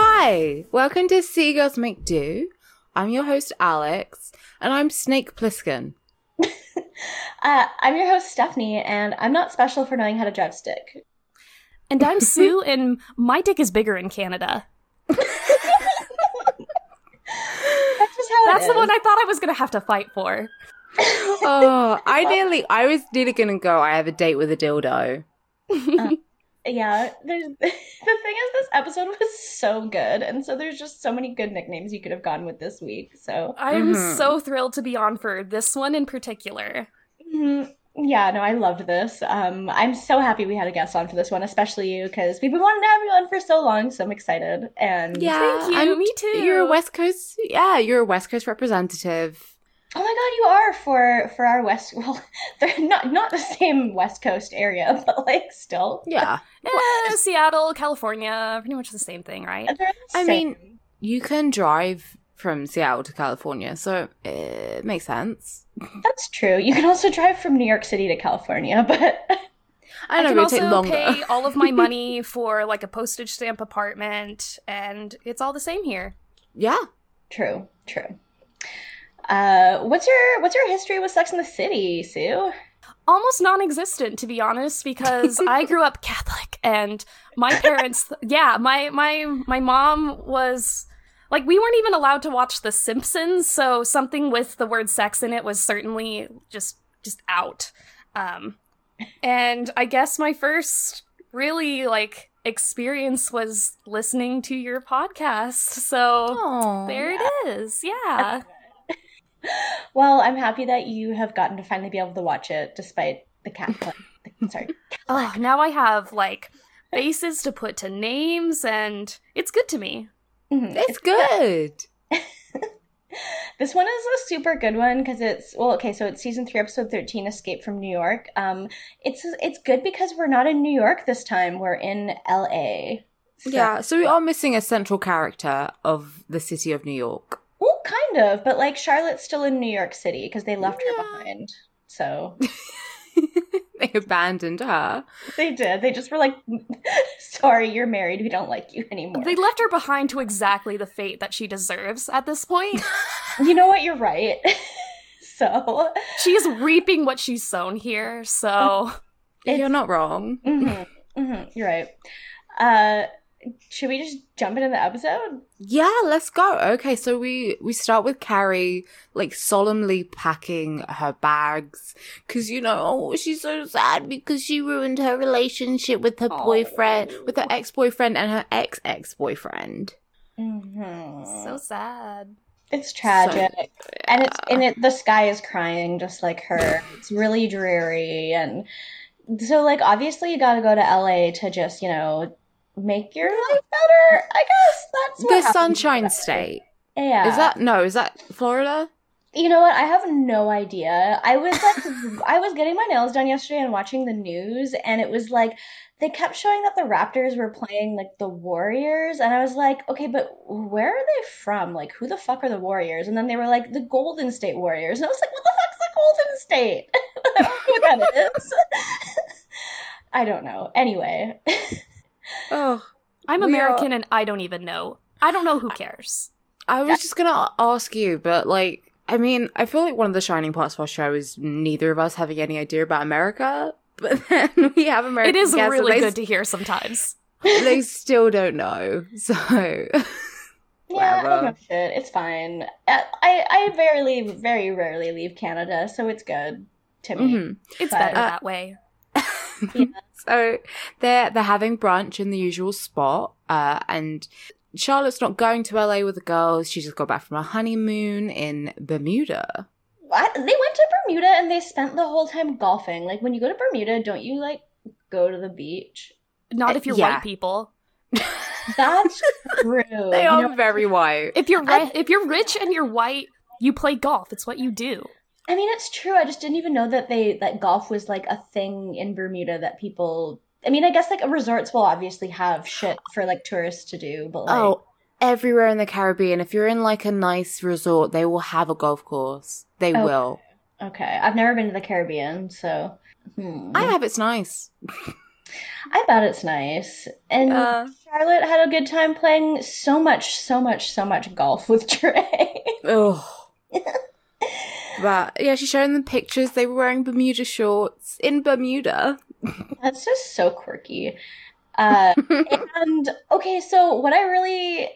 Hi, welcome to Seagulls Make Do. I'm your host, Alex, and I'm Snake Plissken. Uh, I'm your host, Stephanie, and I'm not special for knowing how to drive stick. And I'm Sue, and my dick is bigger in Canada. That's just how That's it the one. I thought I was going to have to fight for. Oh, I nearly, I was nearly gonna go. I have a date with a dildo. Yeah, there's the thing is, this episode was so good, and so there's just so many good nicknames you could have gone with this week. So, I'm Mhm. so thrilled to be on for this one in particular. mhm. yeah, no, I loved this. Um, I'm so happy we had a guest on for this one, especially you, because we've been wanting to have you on for so long. So I'm excited. And Yeah, Thank you, and me too. You're a West Coast, yeah, you're a West Coast representative. Oh my God, you are for for our west. Well, they're not not the same West Coast area, but like still. Yeah, Eh, Seattle, California, pretty much the same thing, right? They're I same. mean, you can drive from Seattle to California, so it makes sense. That's true. You can also drive from New York City to California, but I know, can but also it'll take longer. pay all of my money for like a postage stamp apartment, and it's all the same here. yeah, true, true. Uh, what's your what's your history with Sex in the City, Sue? almost non-existent to be honest because i grew up catholic and my parents yeah my my my mom was like we weren't even allowed to watch the simpsons so something with the word sex in it was certainly just just out. Um and i guess my first really like experience was listening to your podcast so there it is. Yeah Well, I'm happy that you have gotten to finally be able to watch it despite the cat. Sorry. oh now i have like faces to put to names and it's good to me Mhm. it's good. This one is a super good one because it's well, okay, so it's season three, episode thirteen, Escape from New York. Um, it's it's good because we're not in New York this time; we're in L.A. So- Yeah, so we are missing a central character of the city of New York. Well, kind of, but like Charlotte's still in New York City because they left her behind. So they abandoned her. they did. They just were like, "Sorry, you're married. We don't like you anymore." They left her behind to exactly the fate that she deserves at this point. You know what? You're right. so She's reaping what she's sown here, so It's- You're not wrong. mhm, mhm, you're right. Uh, should we just jump into the episode? Yeah, let's go. Okay, so we we start with Carrie like solemnly packing her bags because you know oh, she's so sad because she ruined her relationship with her Aw. boyfriend, with her ex boyfriend and her ex ex boyfriend. Mhm. so sad. It's tragic. and it's and it the sky is crying just like her. It's really dreary and so like obviously you got to go to LA to just, you know, make your life better. I guess that's what the happens Sunshine. State. Yeah. Is that no? Is that Florida? You know what? I have no idea. I was like I was getting my nails done yesterday and watching the news and it was like they kept showing that the Raptors were playing like the Warriors and I was like, "Okay, but where are they from? Like who the fuck are the Warriors?" And then they were like, "The Golden State Warriors." And I was like, "What the fuck's the Golden State?" I don't know what that is. I don't know. Anyway, Oh, I'm We are- American and I don't even know. I don't know who cares. I was just gonna ask you, but like, I mean, I feel like one of the shining parts of our show is neither of us having any idea about America. But then we have American. It is guests really they good to hear sometimes. they still don't know. So yeah, I don't know shit. It's fine. I I I barely, very rarely leave Canada, so it's good to me. Mhm. It's But- better Uh, that way. So they're they're having brunch in the usual spot, uh, and Charlotte's not going to LA with the girls. She just got back from a honeymoon in Bermuda. What? They went to Bermuda and they spent the whole time golfing. Like when you go to Bermuda, don't you like go to the beach? Not if you're yeah. white people. That's true. They You are know, very white. If you're ri- if you're rich and you're white, you play golf. It's what you do. I mean, it's true. I just didn't even know that they that golf was like a thing in Bermuda that people. I mean, I guess like resorts will obviously have shit for like tourists to do, but like, Oh, everywhere in the Caribbean, if you're in like a nice resort, they will have a golf course. They Okay. will. okay, I've never been to the Caribbean, so hmm. I have. It's nice. I bet it's nice. And Uh. Charlotte had a good time playing so much, so much, so much golf with Trey. Oh. but yeah, she's showing them pictures. They were wearing Bermuda shorts in Bermuda. That's just so quirky. Uh, and okay, so what I really,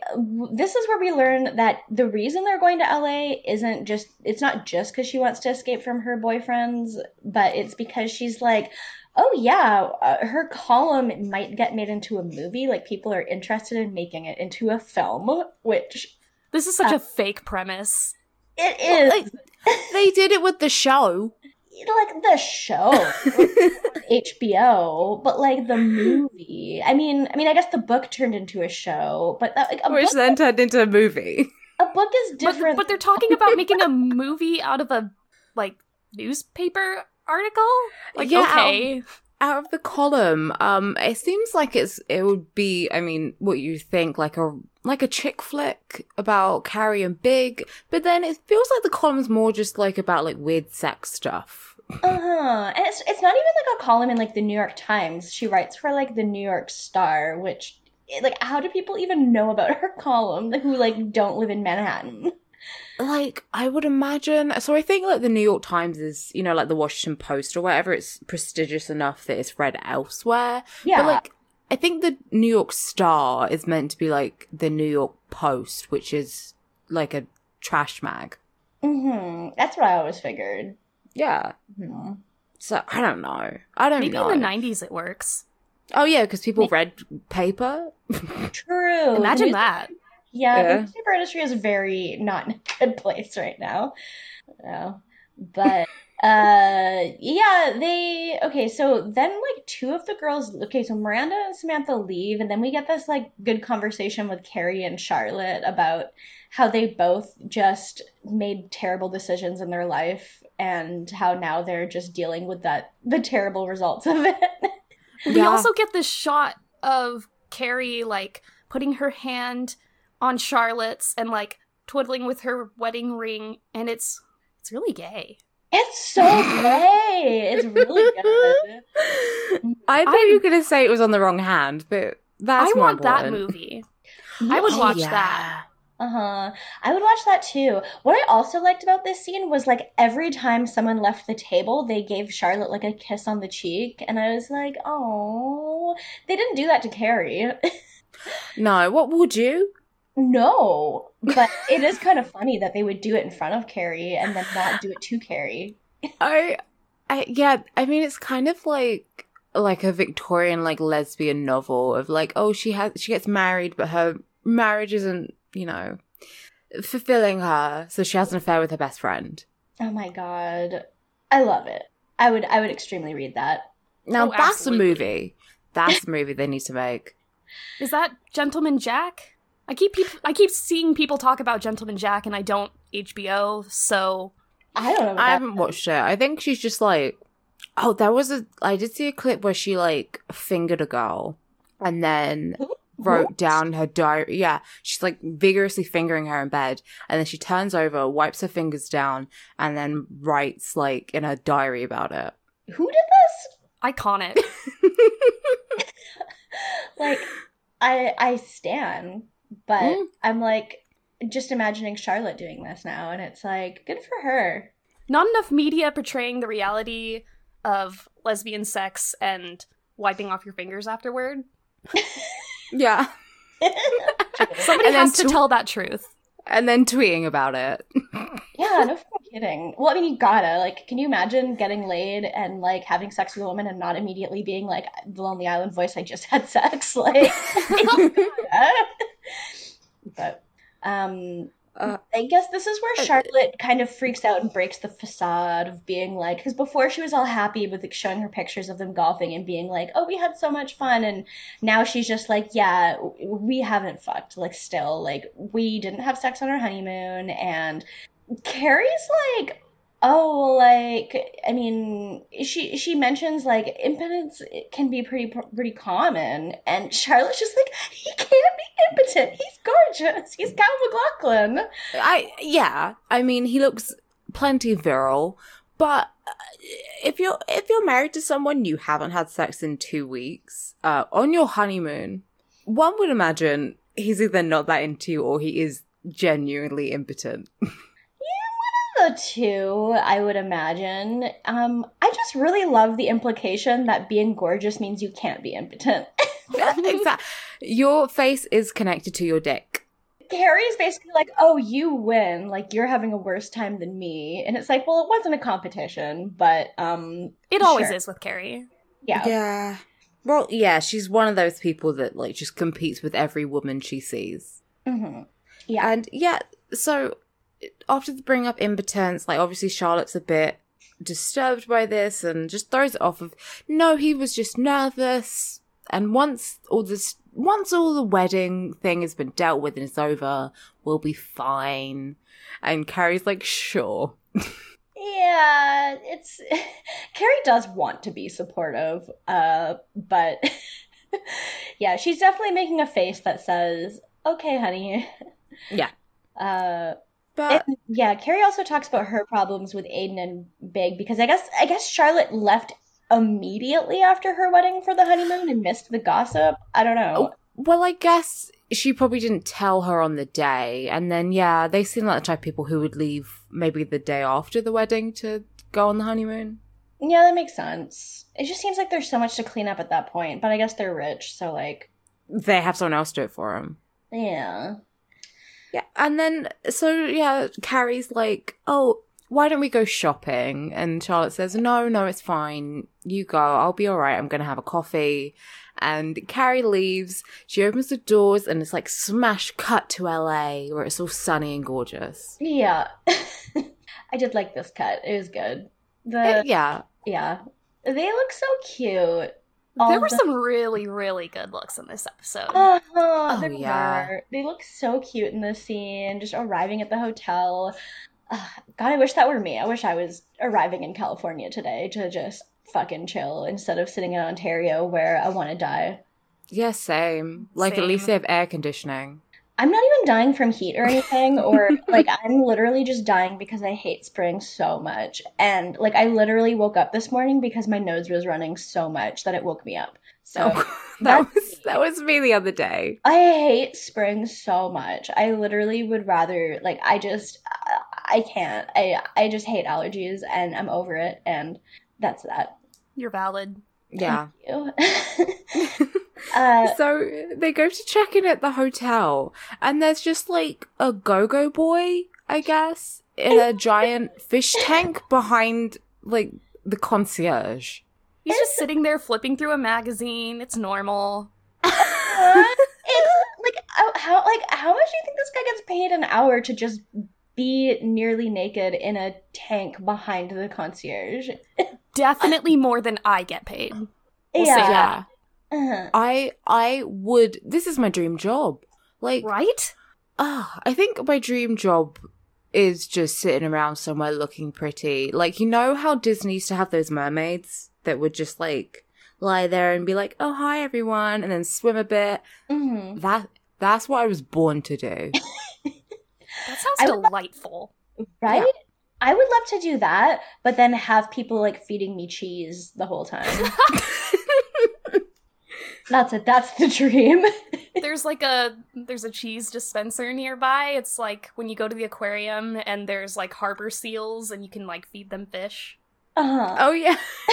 this is where we learn that the reason they're going to LA isn't just, it's not just because she wants to escape from her boyfriends, but it's because she's like, oh yeah, uh, her column might get made into a movie. Like people are interested in making it into a film, which This is such a fake premise. It is. Like, they did it with the show. like the show HBO, but like the movie. I mean, I mean, I guess the book turned into a show, but that, like a Which book, then turned into a movie. a book is But, different. but they're talking about making a movie out of a like newspaper article. Like Yeah, okay, Out of the column, um, it seems like it's it would be. I mean, what you think like a like a chick flick about Carrie and Big, but then it feels like the column's more just like about like weird sex stuff. uh-huh. And it's it's not even like a column in like the New York Times. She writes for like the New York Star, which like how do people even know about her column who like don't live in Manhattan? Like I would imagine. So I think like the New York Times is, you know, like the Washington Post or whatever. It's prestigious enough that it's read elsewhere. Yeah. But like, I think the New York Star is meant to be like the New York Post, which is like a trash mag. hmm That's what I always figured. Yeah. Hmm. So I don't know. I don't know. maybe know. in the '90s it works. oh yeah, because people read paper. True. Imagine that. Yeah, Yeah. the paper industry is very not in a good place right now. Yeah. But uh yeah, they okay, so then like two of the girls okay, so Miranda and Samantha leave and then we get this like good conversation with Carrie and Charlotte about how they both just made terrible decisions in their life and how now they're just dealing with that the terrible results of it. We Yeah. also get this shot of Carrie like putting her hand on Charlotte's and like twiddling with her wedding ring, and it's it's really gay. It's so gay. It's really good. I thought I'm- you were gonna say it was on the wrong hand, but that's I more want that movie. I would watch yeah. that. Uh-huh. I would watch that too. What I also liked about this scene was like every time someone left the table, they gave Charlotte like a kiss on the cheek, and I was like, "Oh." They didn't do that to Carrie. No, what would you? No, but it is kind of funny that they would do it in front of Carrie and then not do it to Carrie. I, I yeah, I mean it's kind of like like a Victorian like lesbian novel of like oh she has she gets married but her marriage isn't you know fulfilling her so she has an affair with her best friend. Oh my God. I love it. I would I would extremely read that. Now Oh, that's absolutely. a movie. That's a movie they need to make. Is that Gentleman Jack? I keep peop- I keep seeing people talk about Gentleman Jack, and I don't HBO. So I don't know. I haven't watched it. I think she's just like oh there was a I did see a clip where she like fingered a girl and then wrote What? down her diary. Yeah, she's like vigorously fingering her in bed, and then she turns over, wipes her fingers down, and then writes like in her diary about it. Who did this? iconic. like I I stan, but Mm. I'm like just imagining Charlotte doing this now, and it's like good for her. Not enough media portraying the reality of lesbian sex and wiping off your fingers afterward. Yeah, Somebody And has to tw- tell that truth. And then tweeting about it. yeah, no kidding. Well, I mean, you gotta like. Can you imagine getting laid and like having sex with a woman and not immediately being like the Lonely Island voice? I just had sex, like. but um, Uh, I guess this is where Uh, Charlotte kind of freaks out and breaks the facade of being like, because before she was all happy with like, showing her pictures of them golfing and being like, oh, we had so much fun. And now she's just like, yeah, we haven't fucked. Like, still, like, we didn't have sex on our honeymoon. And Carrie's like, oh, like, I mean, she she mentions like impotence can be pretty pretty common, and Charlotte's just like, he can't be impotent. He's gorgeous. He's Kyle MacLachlan. I yeah, I mean he looks plenty virile, but uh, if you're if you're married to someone you haven't had sex in 2 weeks, uh on your honeymoon, one would imagine he's either not that into you or he is genuinely impotent. The two, I would imagine. Um, I just really love the implication that being gorgeous means you can't be impotent. exactly. Your face is connected to your dick. Carrie's basically like, "Oh, you win. Like you're having a worse time than me." And it's like, "Well, it wasn't a competition, but um, It always Sure. is with Carrie. yeah, Yeah. Well, yeah, she's one of those people that like just competes with every woman she sees. hmm yeah." And yeah, so after the bring up impotence, like obviously Charlotte's a bit disturbed by this and just throws it off of no, he was just nervous. And once all this once all the wedding thing has been dealt with and it's over, we'll be fine. And Carrie's like, sure. Yeah, it's Carrie does want to be supportive, uh, but yeah, she's definitely making a face that says, "Okay, honey." Yeah. Uh, But and, yeah, Carrie also talks about her problems with Aiden and Big because I guess I guess Charlotte left immediately after her wedding for the honeymoon and missed the gossip. I don't know. Oh, well, I guess she probably didn't tell her on the day. And then, yeah, they seem like the type of people who would leave maybe the day after the wedding to go on the honeymoon. Yeah, that makes sense. It just seems like there's so much to clean up at that point, but I guess they're rich, so like, They have someone else do it for them. yeah. Yeah. And then, so, yeah, Carrie's like, oh, why don't we go shopping? And Charlotte says, no, no, it's fine. You go. I'll be all right. I'm going to have a coffee. And Carrie leaves. She opens the doors and it's like smash cut to LA where it's all sunny and gorgeous. Yeah. I did like this cut. It was good. The Uh, yeah. yeah. They look so cute. All there were the- some really, really good looks in this episode. Uh-huh, Oh, there yeah. were. They look so cute in this scene, just arriving at the hotel. Ugh, God, I wish that were me. I wish I was arriving in California today to just fucking chill instead of sitting in Ontario where I want to die. Yeah, same. Like at least they have air conditioning. I'm not even dying from heat or anything, or like I'm literally just dying because I hate spring so much. And like I literally woke up this morning because my nose was running so much that it woke me up. So Oh, that that's was that was me the other day. I hate spring so much. I literally would rather like I just I can't. I I just hate allergies and I'm over it and that's that. You're valid. Yeah. Thank you. uh So they go to check in at the hotel, and there's just like a go-go boy, I guess, in a giant fish tank behind like the concierge. He's just sitting there flipping through a magazine. It's normal. it's like how- how like how much do you think this guy gets paid an hour to just be nearly naked in a tank behind the concierge? Definitely more than I get paid. We'll yeah. yeah. Uh-huh. I I would. This is my dream job. Like, Right? ah, I think my dream job is just sitting around somewhere looking pretty. Like, you know how Disney used to have those mermaids that would just like lie there and be like, "Oh, hi everyone," and then swim a bit. Mhm. That that's what I was born to do. That sounds I would- delightful. Right? I would love to do that, but then have people like feeding me cheese the whole time. that's it. That's the dream. there's like a there's a cheese dispenser nearby. It's like when you go to the aquarium and there's like harbor seals and you can like feed them fish. Uh-huh. oh yeah,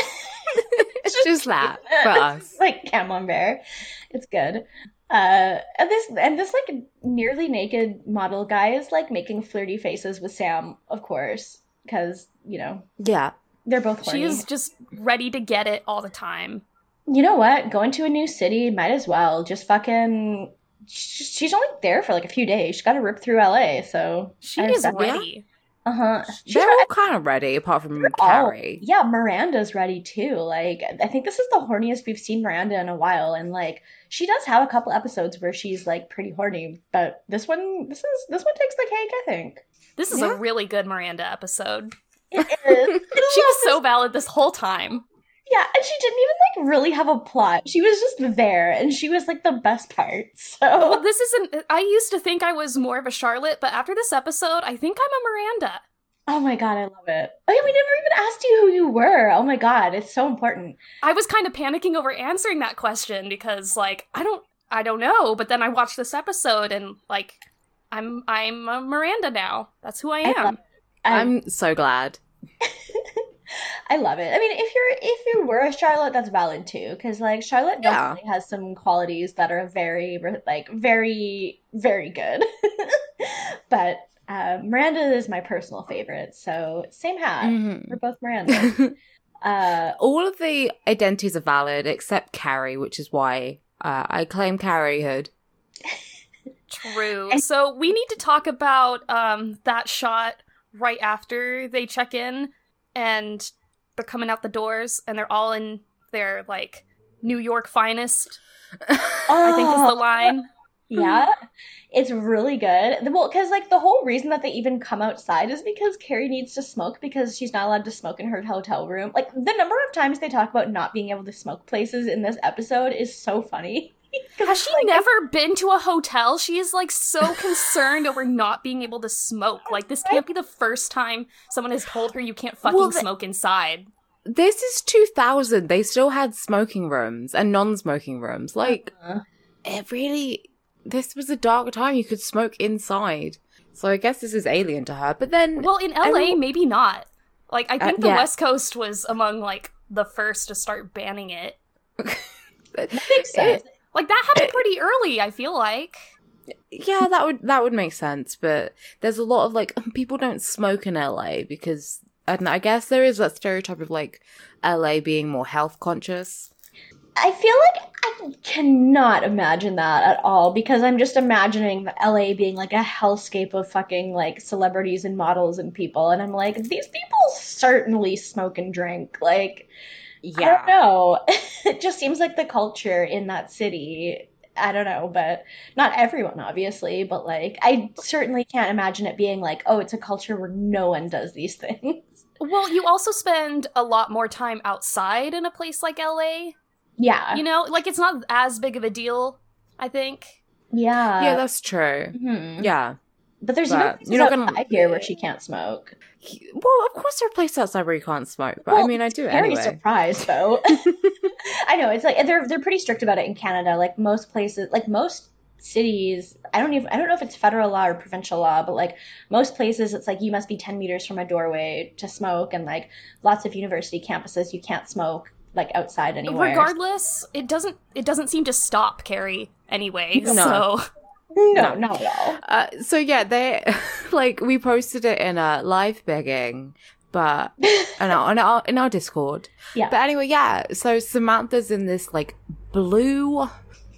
it's just that for us. like camembert. It's good. Uh, and this and this like nearly naked model guy is like making flirty faces with Sam, of course, because you know Yeah, they're both horny. She is just ready to get it all the time. You know what? Going to a new city, might as well just fucking she's she's only there for like a few days. She got to rip through LA, so She is respect it. ready. Uh huh. They're all kind of ready, apart from Carrie. yeah, Miranda's ready too. Like, I think this is the horniest we've seen Miranda in a while, and like, she does have a couple episodes where she's like pretty horny, but this one, this is this one takes the cake, I think. This is Yeah. a really good Miranda episode. It is. She was so valid this whole time. Yeah, and she didn't even like really have a plot. She was just there, and she was like the best part. Well, this isn't. I used to think I was more of a Charlotte, but after this episode, I think I'm a Miranda. Oh my god, I love it. Oh yeah, we never even asked you who you were. Oh my god, it's so important. I was kind of panicking over answering that question because, like, I don't, I don't know. But then I watched this episode and, like, I'm, I'm a Miranda now. That's who I I am. I, I'm so glad. I love it. I mean, if you're if you were a Charlotte, that's valid too, because like Charlotte Yeah. definitely has some qualities that are very like very very good. but uh, Miranda is my personal favorite, so same hat. Mhm. We're both Miranda. uh, All of the identities are valid except Carrie, which is why uh, I claim Carriehood. True. So we need to talk about um that shot right after they check in and they're coming out the doors and they're all in their like New York finest. oh. I think is the oh, line. Yeah, hmm. it's really good. Well, because like the whole reason that they even come outside is because Carrie needs to smoke because she's not allowed to smoke in her hotel room. Like the number of times they talk about not being able to smoke places in this episode is so funny. 'Cause Has she like- never been to a hotel? She is like so concerned over not being able to smoke. Like this can't be the first time someone has told her you can't fucking Well, the- smoke inside. This is 2000. They still had smoking rooms and non smoking rooms. Like, Uh, it really. This was a dark time. You could smoke inside. So I guess this is alien to her. But then. Well, in LA, Everyone- maybe not. Like I Uh, think the yeah. West Coast was among like the first to start banning it. that makes sense. Like that happened Eh. pretty early, I feel like. yeah, that would that would make sense. But there's a lot of like people don't smoke in LA because I don't know. I guess there is that stereotype of like LA being more health conscious. I feel like I cannot imagine that at all because I'm just imagining the LA being like a hellscape of fucking like celebrities and models and people, and I'm like, these people certainly smoke and drink. Like, I don't know. it just seems like the culture in that city. I don't know, but not everyone, obviously. But like, I certainly can't imagine it being like, oh, it's a culture where no one does these things. Well, you also spend a lot more time outside in a place like LA. Yeah, You know, like it's not as big of a deal, I think. yeah, yeah, that's true. Mhm. Yeah. But there's But even places you're not gonna- outside here where she can't smoke. Well, of course there are places outside where you can't smoke, but I mean I do Very anyway. surprised though. I know it's like they're they're pretty strict about it in Canada. Like most places, like most cities, I don't even I don't know if it's federal law or provincial law, but like most places, it's like you must be ten meters from a doorway to smoke, and like lots of university campuses, you can't smoke like outside anywhere. Regardless, it doesn't it doesn't seem to stop Carrie anyway. No. So no, No. not at all. Uh, so yeah, they like we posted it in a live begging, but in our, in our in our Discord. Yeah. But anyway, yeah. So Samantha's in this like blue.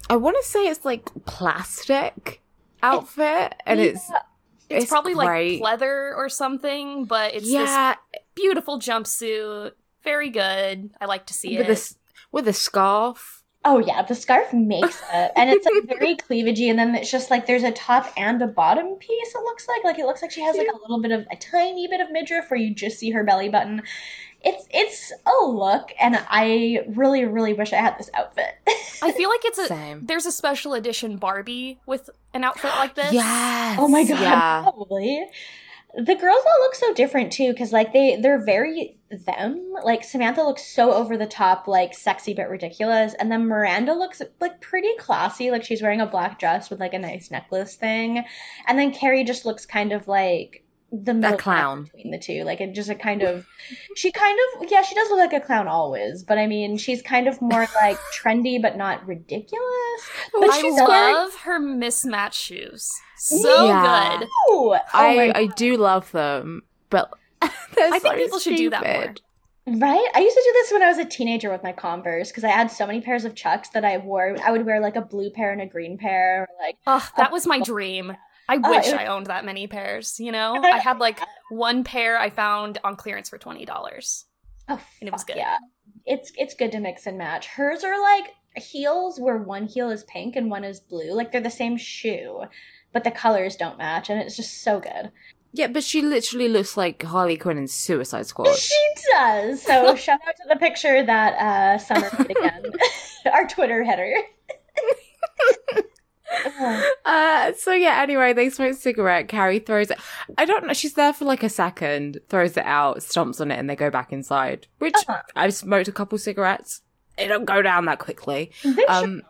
I want to say it's like plastic outfit, and it's it's, It's probably great. like leather or something, but it's this yeah beautiful jumpsuit. Very good. I like to see with it. this with a scarf. Oh yeah, the scarf makes it, and it's like very cleavagey, and then it's just like there's a top and a bottom piece. It looks like like it looks like she has like a little bit of a tiny bit of midriff where you just see her belly button. It's it's a look, and I really really wish I had this outfit. I feel like it's a Same. there's a special edition Barbie with an outfit like this. Yes. oh my god, Yeah. probably. The girls all look so different too, because like they they're very them. Like Samantha looks so over the top, like sexy but ridiculous, and then Miranda looks like pretty classy, like she's wearing a black dress with like a nice necklace thing, and then Carrie just looks kind of like the middle clown. between the two, like it just a kind of she kind of yeah she does look like a clown always, but I mean she's kind of more like trendy but not ridiculous. Oh, but I she's love her mismatched shoes. So Yeah. good. Oh, oh I I do love them, but I think so people should do that more. Right? I used to do this when I was a teenager with my Converse because I had so many pairs of Chucks that I wore. I would wear like a blue pair and a green pair. Or like, Oh, that was my dream. I Oh, wish it- I owned that many pairs, you know? I had like one pair I found on clearance for $20. oh, And it was good. Yeah, it's it's good to mix and match. Hers are like heels where one heel is pink and one is blue. Like they're the same shoe, but the colors don't match, and it's just so good. Yeah, but she literally looks like Harley Quinn in Suicide Squad. She does. So shout out to the picture that uh, Summer made again, our Twitter header. Uh, so yeah, anyway, they smoke a cigarette. Carrie throws it. I don't know. She's there for like a second, throws it out, stomps on it, and they go back inside. Which Uh-huh. I've smoked a couple cigarettes. It don't go down that quickly. Um.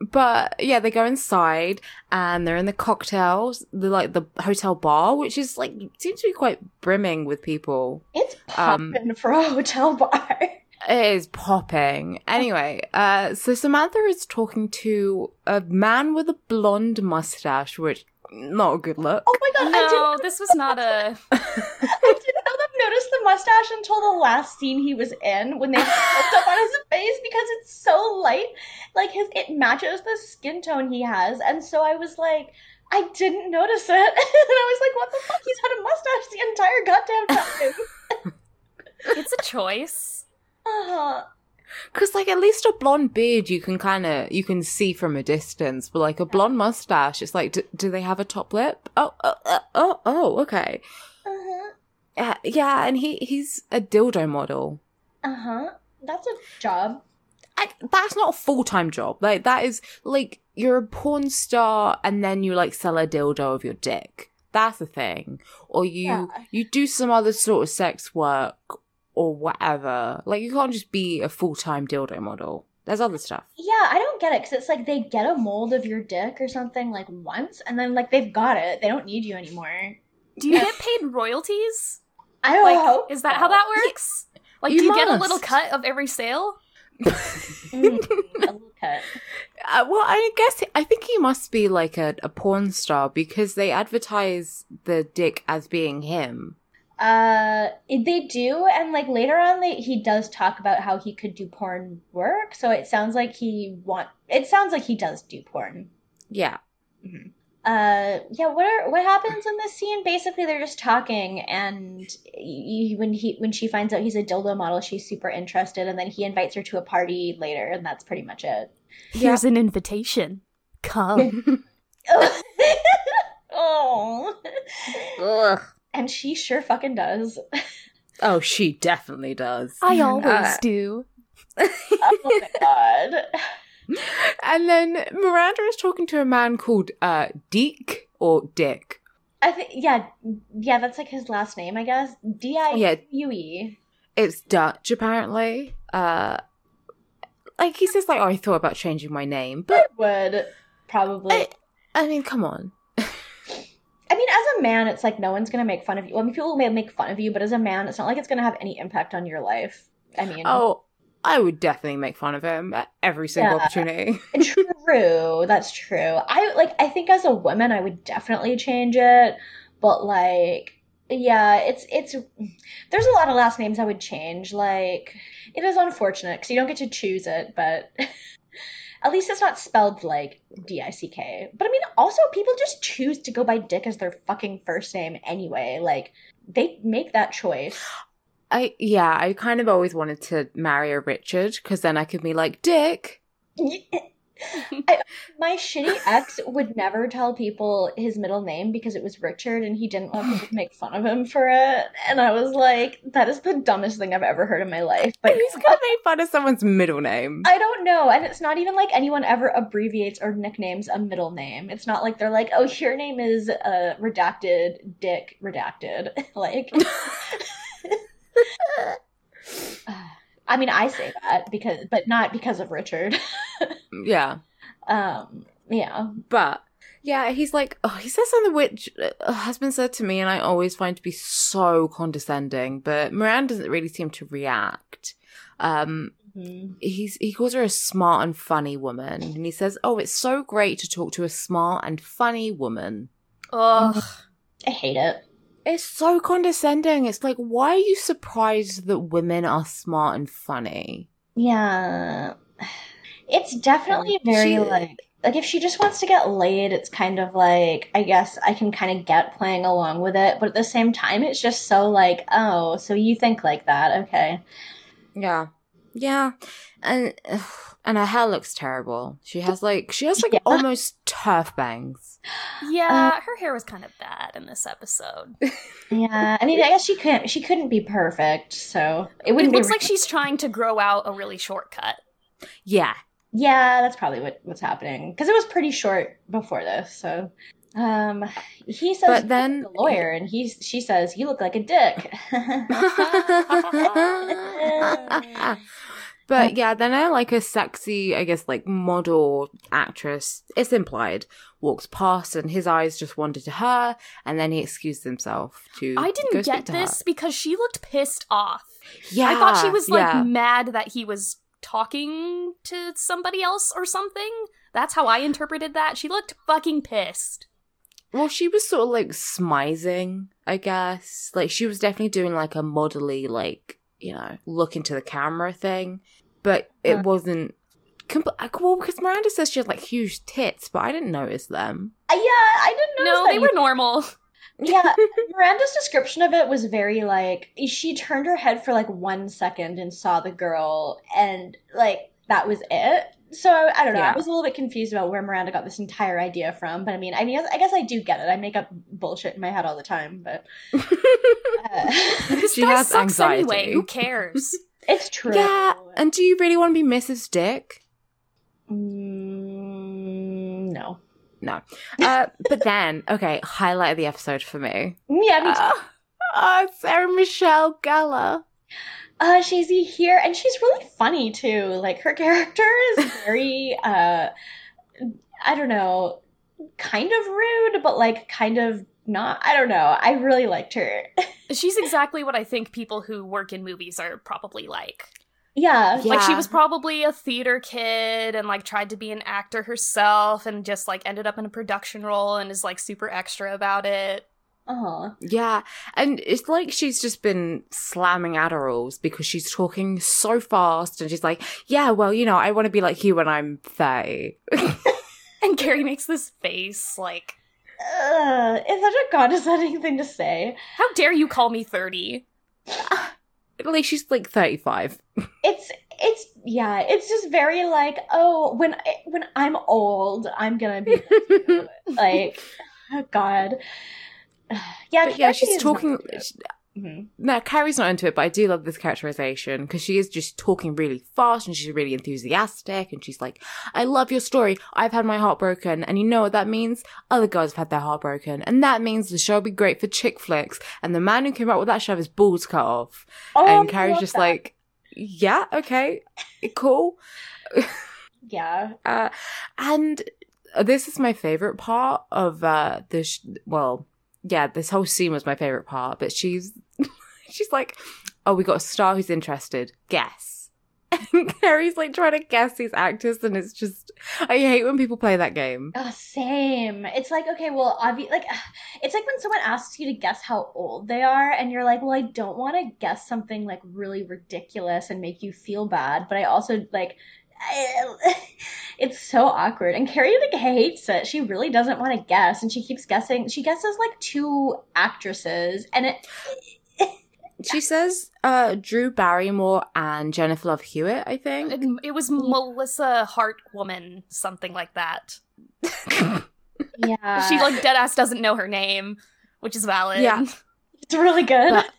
But yeah, they go inside and they're in the cocktails, the like the hotel bar, which is like seems to be quite brimming with people. It's um, popping for a hotel bar. It is popping. Anyway, uh, so Samantha is talking to a man with a blonde mustache, which not a good look. Oh my god, I didn't No, this was not a. I didn't know them notice the mustache until the last scene he was in when they looked up on his face because it's so light. Like his it matches the skin tone he has. And so I was like, I didn't notice it. and I was like, what the fuck? He's had a mustache the entire goddamn time. It's a choice. Because like at least a blonde beard you can kind of you can see from a distance, but like a blonde mustache, it's like, do, do they have a top lip? Oh, oh, oh, oh, okay. Uh-huh. Uh, yeah, and he he's a dildo model. Uh-huh. That's a job. I, that's not a full time job. Like that is like you're a porn star and then you like sell a dildo of your dick. That's the thing. Or you Yeah. you do some other sort of sex work or whatever. Like you can't just be a full time dildo model. There's other stuff. Yeah, I don't get it because it's like they get a mold of your dick or something like once, and then like they've got it. They don't need you anymore. Do you get paid royalties? I don't Like, know. is that how that works? Like, You do you get a little cut of every sale? Mm, a little cut. Uh, well, I guess I think he must be like a, a porn star because they advertise the dick as being him. Uh, they do, and like later on, they, he does talk about how he could do porn work. So it sounds like he want. It sounds like he does do porn. Yeah. Uh, yeah. What are what happens in this scene? Basically, they're just talking, and y when he when she finds out he's a dildo model, she's super interested, and then he invites her to a party later, and that's pretty much it. Here's an invitation. Come. oh, Ugh. And she sure fucking does. Oh, she definitely does. I always Uh, do. Oh my god. And then Miranda is talking to a man called uh Deke or Dick. I think yeah, yeah, that's like his last name, I guess. D I Yeah. U E. It's Dutch apparently. Uh like he says like oh I thought about changing my name, but Would probably. I, I mean come on. I mean, as a man, it's like no one's gonna make fun of you. I mean, people may make fun of you, but as a man, it's not like it's gonna have any impact on your life. I mean, Oh, I would definitely make fun of him at every single Yeah. opportunity. true. That's true. I like. I think as a woman, I would definitely change it. But like, yeah, it's it's. There's a lot of last names I would change. Like, it is unfortunate because you don't get to choose it, but. At least it's not spelled like D I C K. But I mean, also, people just choose to go by Dick as their fucking first name anyway. Like, they make that choice. I yeah, I kind of always wanted to marry a Richard because then I could be like Dick. I, my shitty ex would never tell people his middle name because it was Richard and he didn't want people to make fun of him for it. And I was like, that is the dumbest thing I've ever heard in my life. But Who's gonna make fun of someone's middle name? I don't know. And it's not even like anyone ever abbreviates or nicknames a middle name. It's not like they're like, oh, your name is uh, redacted, Dick, redacted. like, I mean, I say that because, but not because of Richard. yeah. um, yeah. But yeah, he's like, oh, he says something which has been said to me, and I always find to be so condescending. But Moran doesn't really seem to react. Um, Mhm. he's he calls her a smart and funny woman, and he says, "Oh, it's so great to talk to a smart and funny woman." Ugh. I hate it. It's so condescending. It's like, why are you surprised that women are smart and funny? Yeah. It's definitely very she- like like if she just wants to get laid, it's kind of like I guess I can kind of get playing along with it, but at the same time it's just so like, oh, so you think like that, okay. Yeah. Yeah. And and her hair looks terrible. She has like she has like Yeah. almost turf bangs. Yeah, her hair was kind of bad in this episode. Yeah. I mean, I guess she couldn't she couldn't be perfect, so it It wouldn't looks be like she's trying to grow out a really short cut. Yeah. Yeah, that's probably what, what's happening. Because it was pretty short before this, so um he says But then- the lawyer and he's she says you look like a dick. but yeah, then I like a sexy, I guess, like model actress, it's implied, walks past and his eyes just wandered to her and then he excused himself to I didn't get this her. because she looked pissed off. Yeah. I thought she was like yeah. mad that he was talking to somebody else or something. That's how I interpreted that. She looked fucking pissed. Well, she was sort of like smizing, I guess. Like she was definitely doing like a modelly, like you know, look into the camera thing, but it Huh. wasn't. Compl- well, because Miranda says she had like huge tits, but I didn't notice them. Uh, yeah, I didn't know No, they were normal. yeah, Miranda's description of it was very like she turned her head for like one second and saw the girl, and like that was it. So I don't know. Yeah. I was a little bit confused about where Miranda got this entire idea from. But I mean, I mean, I guess I do get it. I make up bullshit in my head all the time, but uh, This She has sucks anxiety. anyway. Who cares? it's true. Yeah, and do you really want to be Mrs. Dick? Mm, no. No. Uh, but then, okay, highlight of the episode for me. Yeah, me too. Uh, uh, Sarah Michelle Gellar. Uh, she's here, and she's really funny too. Like her character is very, uh, I don't know, kind of rude, but like kind of not. I don't know. I really liked her. She's exactly what I think people who work in movies are probably like. yeah, Yeah. Like she was probably a theater kid and like tried to be an actor herself and just like ended up in a production role and is like super extra about it. Uh-huh. Yeah, and it's like she's just been slamming Adderalls because she's talking so fast, and she's like, "Yeah, well, you know, I want to be like you when I'm 30. And Carrie makes this face like, Ugh, it's such a condescending thing to say. "How dare you call me 30?" like she's like 35. It's it's yeah. It's just very like oh when I- when I'm old, I'm gonna be like oh god. Yeah, But yeah, she's talking. not good. Mhm. No, Carrie's not into it, but I do love this characterization because she is just talking really fast and she's really enthusiastic. And she's like, I love your story. I've had my heart broken. And you know what that means? Other girls have had their heart broken. And that means the show will be great for chick flicks. And the man who came up with that show has balls cut off. Oh, and Carrie's just that. like, yeah, okay, cool. yeah. Uh, and this is my favorite part of uh, this. well, yeah, this whole scene was my favorite part. But she's she's like, "Oh, we got a star who's interested. Guess." And Carrie's like trying to guess these actors, and it's just I hate when people play that game. Oh, same. It's like okay, well, obvi- like it's like when someone asks you to guess how old they are, and you're like, well, I don't want to guess something like really ridiculous and make you feel bad, but I also like. I- it's so awkward and carrie like hates it she really doesn't want to guess and she keeps guessing she guesses like two actresses and it She says uh, Drew Barrymore and Jennifer Love Hewitt. I think. It, it was Melissa Hart woman, something like that. yeah she like dead ass doesn't know her name, which is valid. Yeah. it's really good But-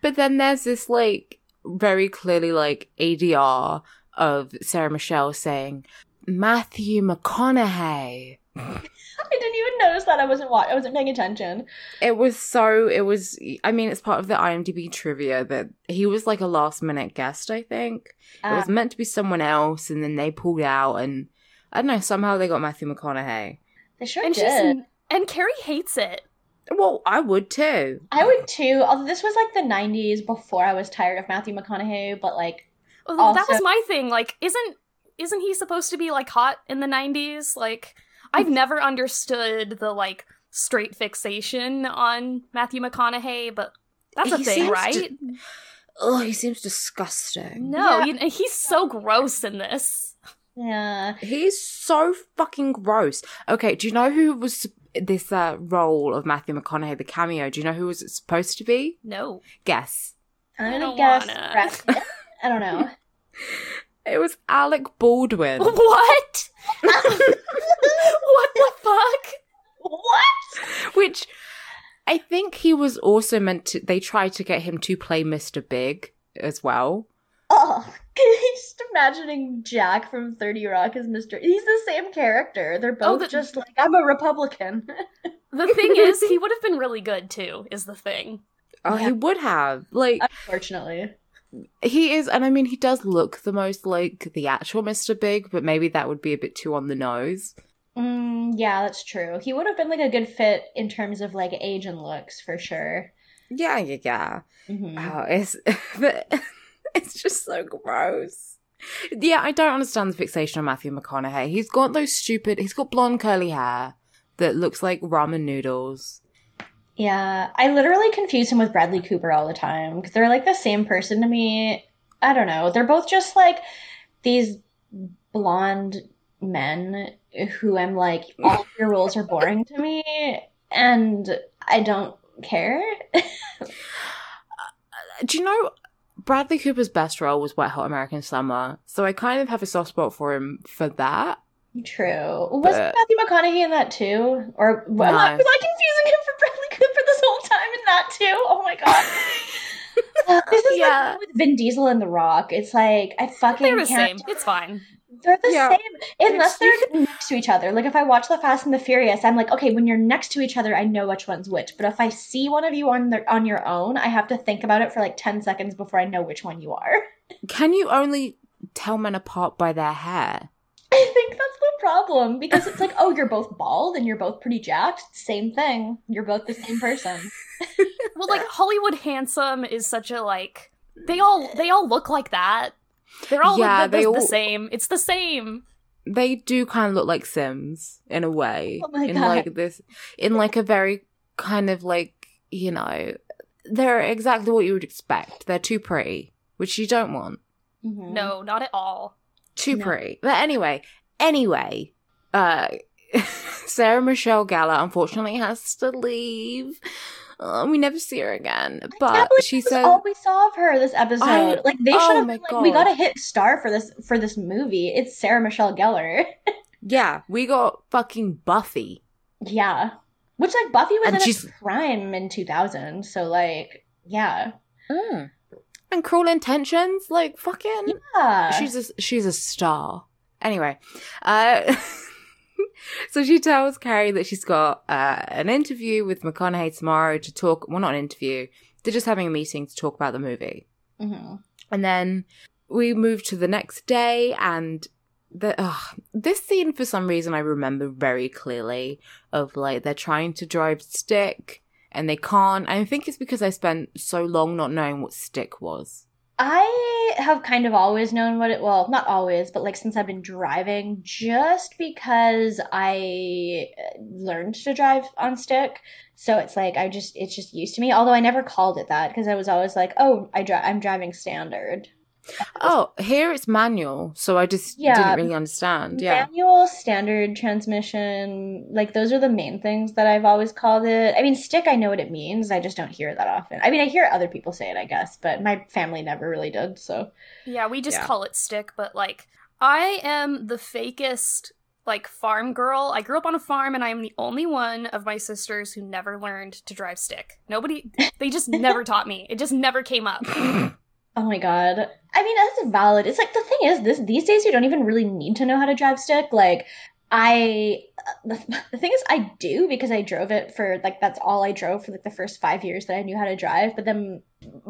But then there's this like very clearly like ADR of Sarah Michelle saying Matthew McConaughey. i didn't even notice that i wasn't wa- i wasn't paying attention It was so it was I mean it's part of the IMDb trivia that he was like a last minute guest, I think. it Uh, was meant to be someone else and then they pulled out and I don't know, somehow they got Matthew McConaughey. they sure And did and Carrie hates it. Well, I would too. I would too. Although this was like the '90s before I was tired of Matthew McConaughey, but like, Well, that was my thing. Like, isn't isn't he supposed to be like hot in the '90s? Like, I've never understood the like straight fixation on Matthew McConaughey, but that's a He thing, right? to- Oh, he seems disgusting. No, Yeah. you know, he's so gross in this. Yeah. He's so fucking gross. Okay, do you know who was this uh, role of Matthew McConaughey, the cameo? Do you know who was it supposed to be? No. Guess. I'm gonna don't guess wanna. Brad Pitt. I don't know. It was Alec Baldwin. What? what the fuck? what? Which I think he was also meant to. They tried to get him to play Mr. Big as well. Oh, just imagining Jack from 30 Rock as Mr. He's the same character. They're Oh, both the- just like, I'm a Republican. The thing is, he would have been really good too, is the thing. Oh, Yeah. he would have. Like, Unfortunately. He is, and I mean, he does look the most like the actual Mr. Big, but maybe that would be a bit too on the nose. Mm, yeah, that's true. He would have been like a good fit in terms of like age and looks for sure. Yeah, yeah, yeah. Mhm. Oh, it's it's just so gross. Yeah, I don't understand the fixation on Matthew McConaughey. He's got those stupid. He's got blonde curly hair that looks like ramen noodles. Yeah, I literally confuse him with Bradley Cooper all the time because they're like the same person to me. I don't know. They're both just like these blonde men who I'm like, all your roles are boring to me, and I don't care. Uh, do you know Bradley Cooper's best role was Wet Hot American Summer? So I kind of have a soft spot for him for that. True. Was But- Matthew McConaughey in that too? Or am, I, No. was I confusing him for Bradley Cooper this whole time in that too? Oh my god. Uh, this is Yeah. like with Vin Diesel and The Rock. It's like I fucking They're the can't. same. It's fine. They're the Yeah. same unless they're next to each other. Like if I watch The Fast and the Furious, I'm like, okay, when you're next to each other, I know which one's which. But if I see one of you on the, on your own, I have to think about it for like ten seconds before I know which one you are. Can you only tell men apart by their hair? I think that's the problem because it's like, oh, you're both bald and you're both pretty jacked. Same thing. You're both the same person. Well, like Hollywood handsome is such a like they all they all look like that. They're all Yeah, the, the, they the all- same. It's the same. They do kind of look like Sims in a way. Oh my in God. like this in like a very kind of like, you know, they're exactly what you would expect. They're too pretty, which you don't want. Mhm. No, not at all. Too No. pretty. But anyway, anyway, uh Sarah Michelle Gellar unfortunately has to leave. Uh, we never see her again. But she said all we saw of her this episode. I- like they oh should have like, we got a hit star for this for this movie. It's Sarah Michelle Gellar. Yeah, we got fucking Buffy. yeah, which like Buffy was And in she's- its prime in 2000. So like, yeah, And Cruel Intentions, like fucking yeah. she's a she's a star. Anyway, uh so she tells Carrie that she's got uh, an interview with McConaughey tomorrow to talk. Well, not an interview. They're just having a meeting to talk about the movie. Mhm. And then we move to the next day, and the ugh, this scene for some reason I remember very clearly of like they're trying to drive stick and they can't. I think it's because I spent so long not knowing what stick was. I have kind of always known what it well, not always, but like since I've been driving, just because I learned to drive on stick. So it's like I just it's just used to me. Although I never called it that because I was always like, oh, I dri- I'm driving standard. Oh, here it's manual, so I just Yeah. didn't really understand. Yeah. Manual, standard transmission, like those are the main things that I've always called it. I mean, stick, I know what it means. I just don't hear it that often. I mean, I hear other people say it, I guess, but my family never really did. So Yeah, we just Yeah. call it stick, but like I am the fakest like farm girl. I grew up on a farm and I am the only one of my sisters who never learned to drive stick. Nobody they just never taught me. It just never came up. Oh my god. I mean, that's valid. It's like the thing is, this these days you don't even really need to know how to drive stick. Like, I uh, the, the thing is, I do because I drove it for like that's all I drove for like the first five years that I knew how to drive. But then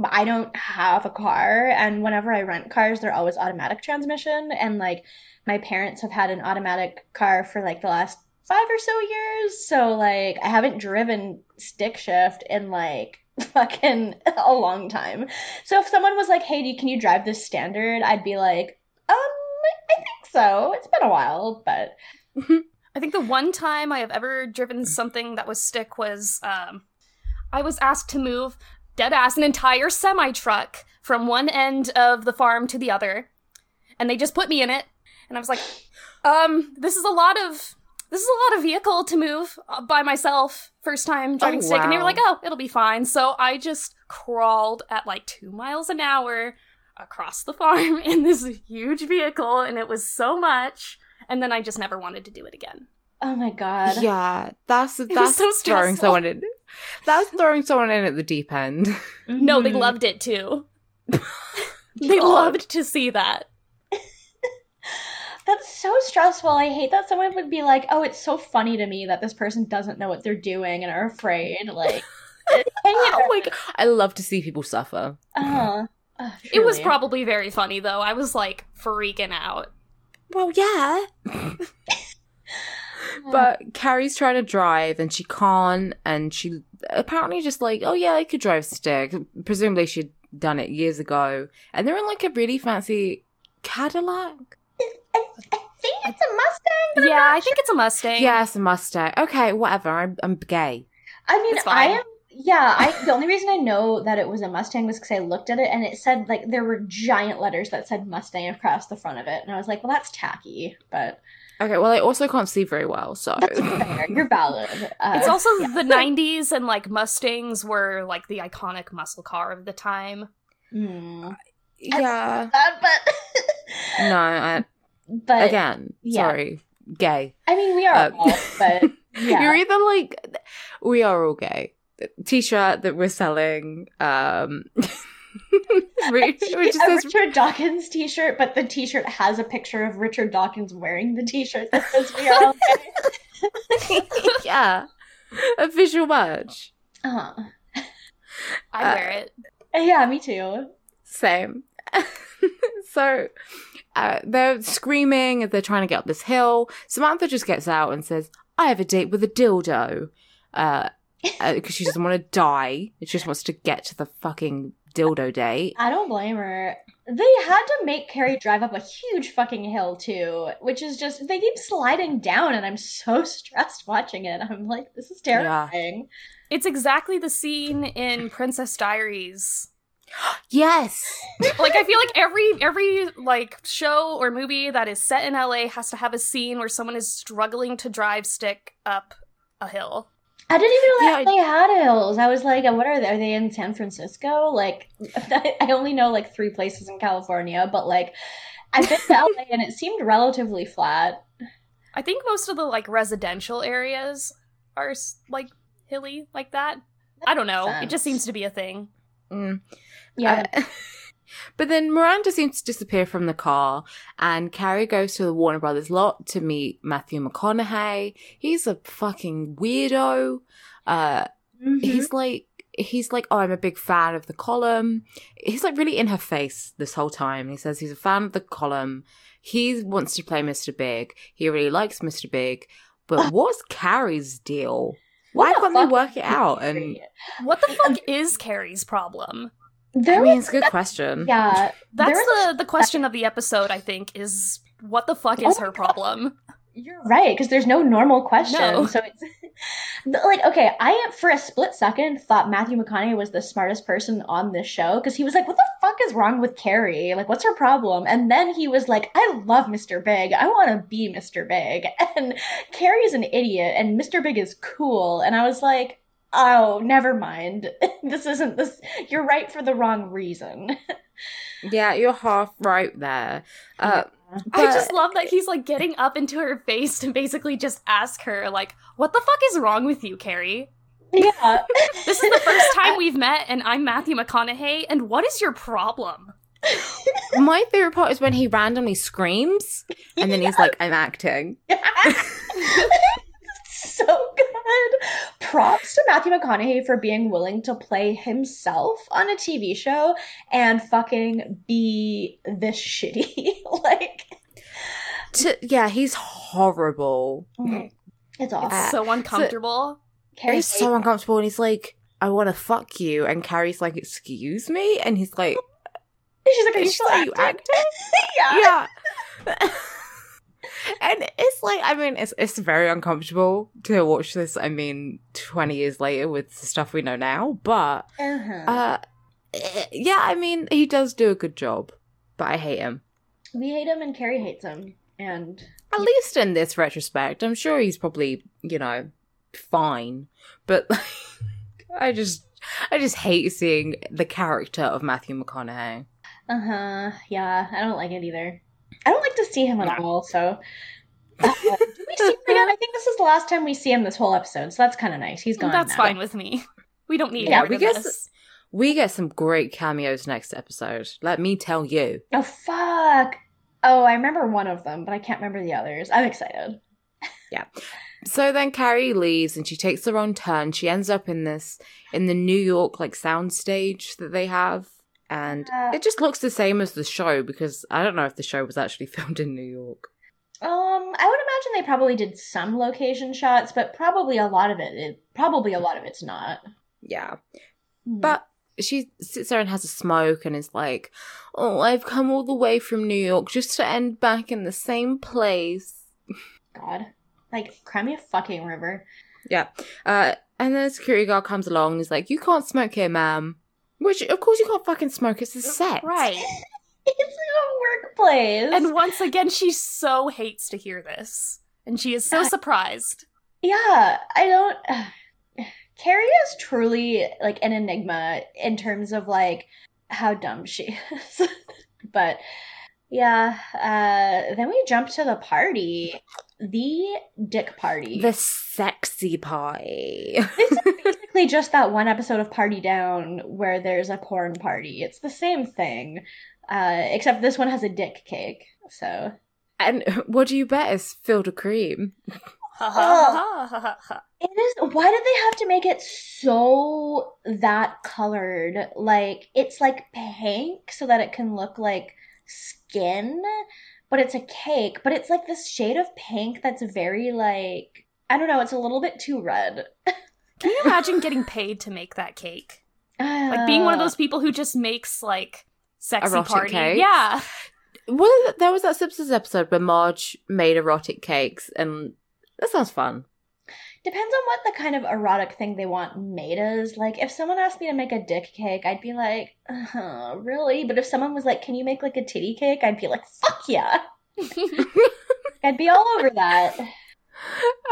I don't have a car, and whenever I rent cars, they're always automatic transmission. And like my parents have had an automatic car for like the last five or so years, so like I haven't driven stick shift in like fucking a long time. So if someone was like, "Hey, can you drive this standard?" I'd be like, "Um, I think so. It's been a while, but I think the one time I have ever driven something that was stick was um, I was asked to move dead ass an entire semi truck from one end of the farm to the other, and they just put me in it, and I was like, um, this is a lot of this is a lot of vehicle to move uh, by myself first time driving Oh, stick and they were like oh it'll be fine so i just crawled at like two miles an hour across the farm in this huge vehicle and it was so much and then i just never wanted to do it again Oh my god. Yeah, that's that's so throwing someone in. That's throwing someone in at the deep end. no they Mhm. loved it too they loved to see that That's so stressful. I hate that someone would be like, "Oh, it's so funny to me that this person doesn't know what they're doing and are afraid." Like, I Oh my god, I love to see people suffer. Uh, uh, it was probably very funny though i was like freaking out Well, yeah. But Carrie's trying to drive and she can't, and she apparently just like, oh yeah, I could drive stick. Presumably she'd done it years ago, and they're in like a really fancy Cadillac. I, I think it's a Mustang. but I'm yeah not i think it's a mustang Yes, a Mustang. Okay, whatever. I'm, I'm gay. I mean, It's I am. Yeah, I. The only reason I know that it was a Mustang was because I looked at it and it said like there were giant letters that said Mustang across the front of it, and I was like, well, that's tacky, but Okay, well I also can't see very well, so that's fair. You're valid. Uh, It's also the 90s, and like Mustangs were like the iconic muscle car of the time. hmm, yeah. that, but No, I, but again, yeah. sorry, gay. I mean, we are Uh, all, but yeah. You're either like we are all gay. T-shirt that we're selling, um, which, which a says Richard Dawkins T-shirt, but the T-shirt has a picture of Richard Dawkins wearing the T-shirt that says "We are all yeah, a visual merch. Uh-huh. I Uh, wear it. Yeah, me too. Same. so uh, they're screaming as they're trying to get up this hill. Samantha just gets out and says, "I have a date with a dildo," because uh, she doesn't want to die. She just wants to get to the fucking dildo date. I don't blame her. They had to make Carrie drive up a huge fucking hill too, which is just they keep sliding down, and I'm so stressed watching it. I'm like, this is terrifying. It's exactly the scene in Princess Diaries. Yes. Like I feel like every every like show or movie that is set in LA has to have a scene where someone is struggling to drive stick up a hill. I didn't even know that Yeah. they had hills. I was like, what are they? Are they in San Francisco? Like, I only know like three places in California, but like, I've been to LA and it seemed relatively flat. I think most of the like residential areas are like hilly like that. I don't know. It just seems to be a thing. Mm. Yeah, Uh, but then Miranda seems to disappear from the car, and Carrie goes to the Warner Brothers lot to meet Matthew McConaughey. He's a fucking weirdo. Uh, Mhm. he's like, he's like, oh, I'm a big fan of the column. He's like really in her face this whole time. He says he's a fan of the column. He wants to play Mr. Big. He really likes Mr. Big. But what's Carrie's deal? Why What the can't they work it out? And What the fuck is Carrie's problem? there I mean, was, it's a good question. yeah, That's the the question of the episode. I think is what the fuck is Oh her problem? God. You're right, because there's no normal question. No. So it's like, okay, I for a split second thought Matthew McConaughey was the smartest person on this show because he was like, "What the fuck is wrong with Carrie? Like, what's her problem?" And then he was like, "I love Mr. Big. I want to be Mr. Big." And Carrie is an idiot, and Mr. Big is cool. And I was like, "Oh, never mind. this isn't this. You're right for the wrong reason." Yeah, you're half right there. Uh, I just love that he's like getting up into her face to basically just ask her like, "What the fuck is wrong with you, Carrie? yeah. This is the first time we've met, and I'm Matthew McConaughey. And what is your problem?" my favorite part is when he randomly screams and then he's like, I'm acting. so good. Props to Matthew McConaughey for being willing to play himself on a TV show and fucking be this shitty. like, To, yeah, he's horrible. it's awful. Uh, so uncomfortable. Carrie He's so uncomfortable and he's like, I want to fuck you. And Carrie's like, Excuse me? And he's like, She's like, are you She's still like, "Are you acting? yeah. Yeah. And it's like I mean it's it's very uncomfortable to watch this. I mean, twenty years later with the stuff we know now, but Uh-huh. uh, eh, yeah, I mean he does do a good job, but I hate him. we hate him and Carrie hates him. And At least in this retrospect, I'm sure he's probably you know fine, but I just I just hate seeing the character of Matthew McConaughey. uh-huh. Yeah, I don't like it either. I don't like to see him at No. all, so uh, do we see him again? I think this is the last time we see him this whole episode, so that's kind of nice. He's gone. That's now. fine with me. We don't need Yeah, more we than guess- We get some great cameos next episode. Let me tell you. Oh fuck! Oh, I remember one of them, but I can't remember the others. I'm excited. Yeah. So then Carrie leaves and she takes the wrong turn. She ends up in this in the New York like soundstage that they have. And Uh, it just looks the same as the show because I don't know if the show was actually filmed in New York. Um, I would imagine they probably did some location shots, but probably a lot of it, it probably a lot of it's not. Yeah. Hmm. But she sits there and has a smoke and is like, Oh, I've come all the way from New York just to end back in the same place. God, like cry me a fucking river. Yeah. Uh, and then the security guard comes along and is like, You can't smoke here, ma'am. Which, of course, you can't fucking smoke. It's a set. Right. It's a workplace. And once again, she so hates to hear this. And she is so surprised. yeah, I don't. Carrie is truly like an enigma in terms of like how dumb she is. but yeah, uh, then we jump to the party, the dick party. The sexy party. This is basically just that one episode of Party Down where there's a porn party. It's the same thing, uh, except this one has a dick cake. So and what do you bet is filled with cream? Ha ha ha ha ha. it is. Why did they have to make it so that colored? Like it's like pink so that it can look like skin, but it's a cake. But it's like this shade of pink that's very like I don't know. It's a little bit too red. Can you imagine getting paid to make that cake? Like being one of those people who just makes like sexy party. cakes? Yeah. Well, there was that Simpsons episode where Marge made erotic cakes, and that sounds fun. Depends on what the kind of erotic thing they want made as. Like, if someone asked me to make a dick cake, I'd be like, uh, really? But if someone was like, can you make like a titty cake? I'd be like, fuck yeah. I'd be all over that.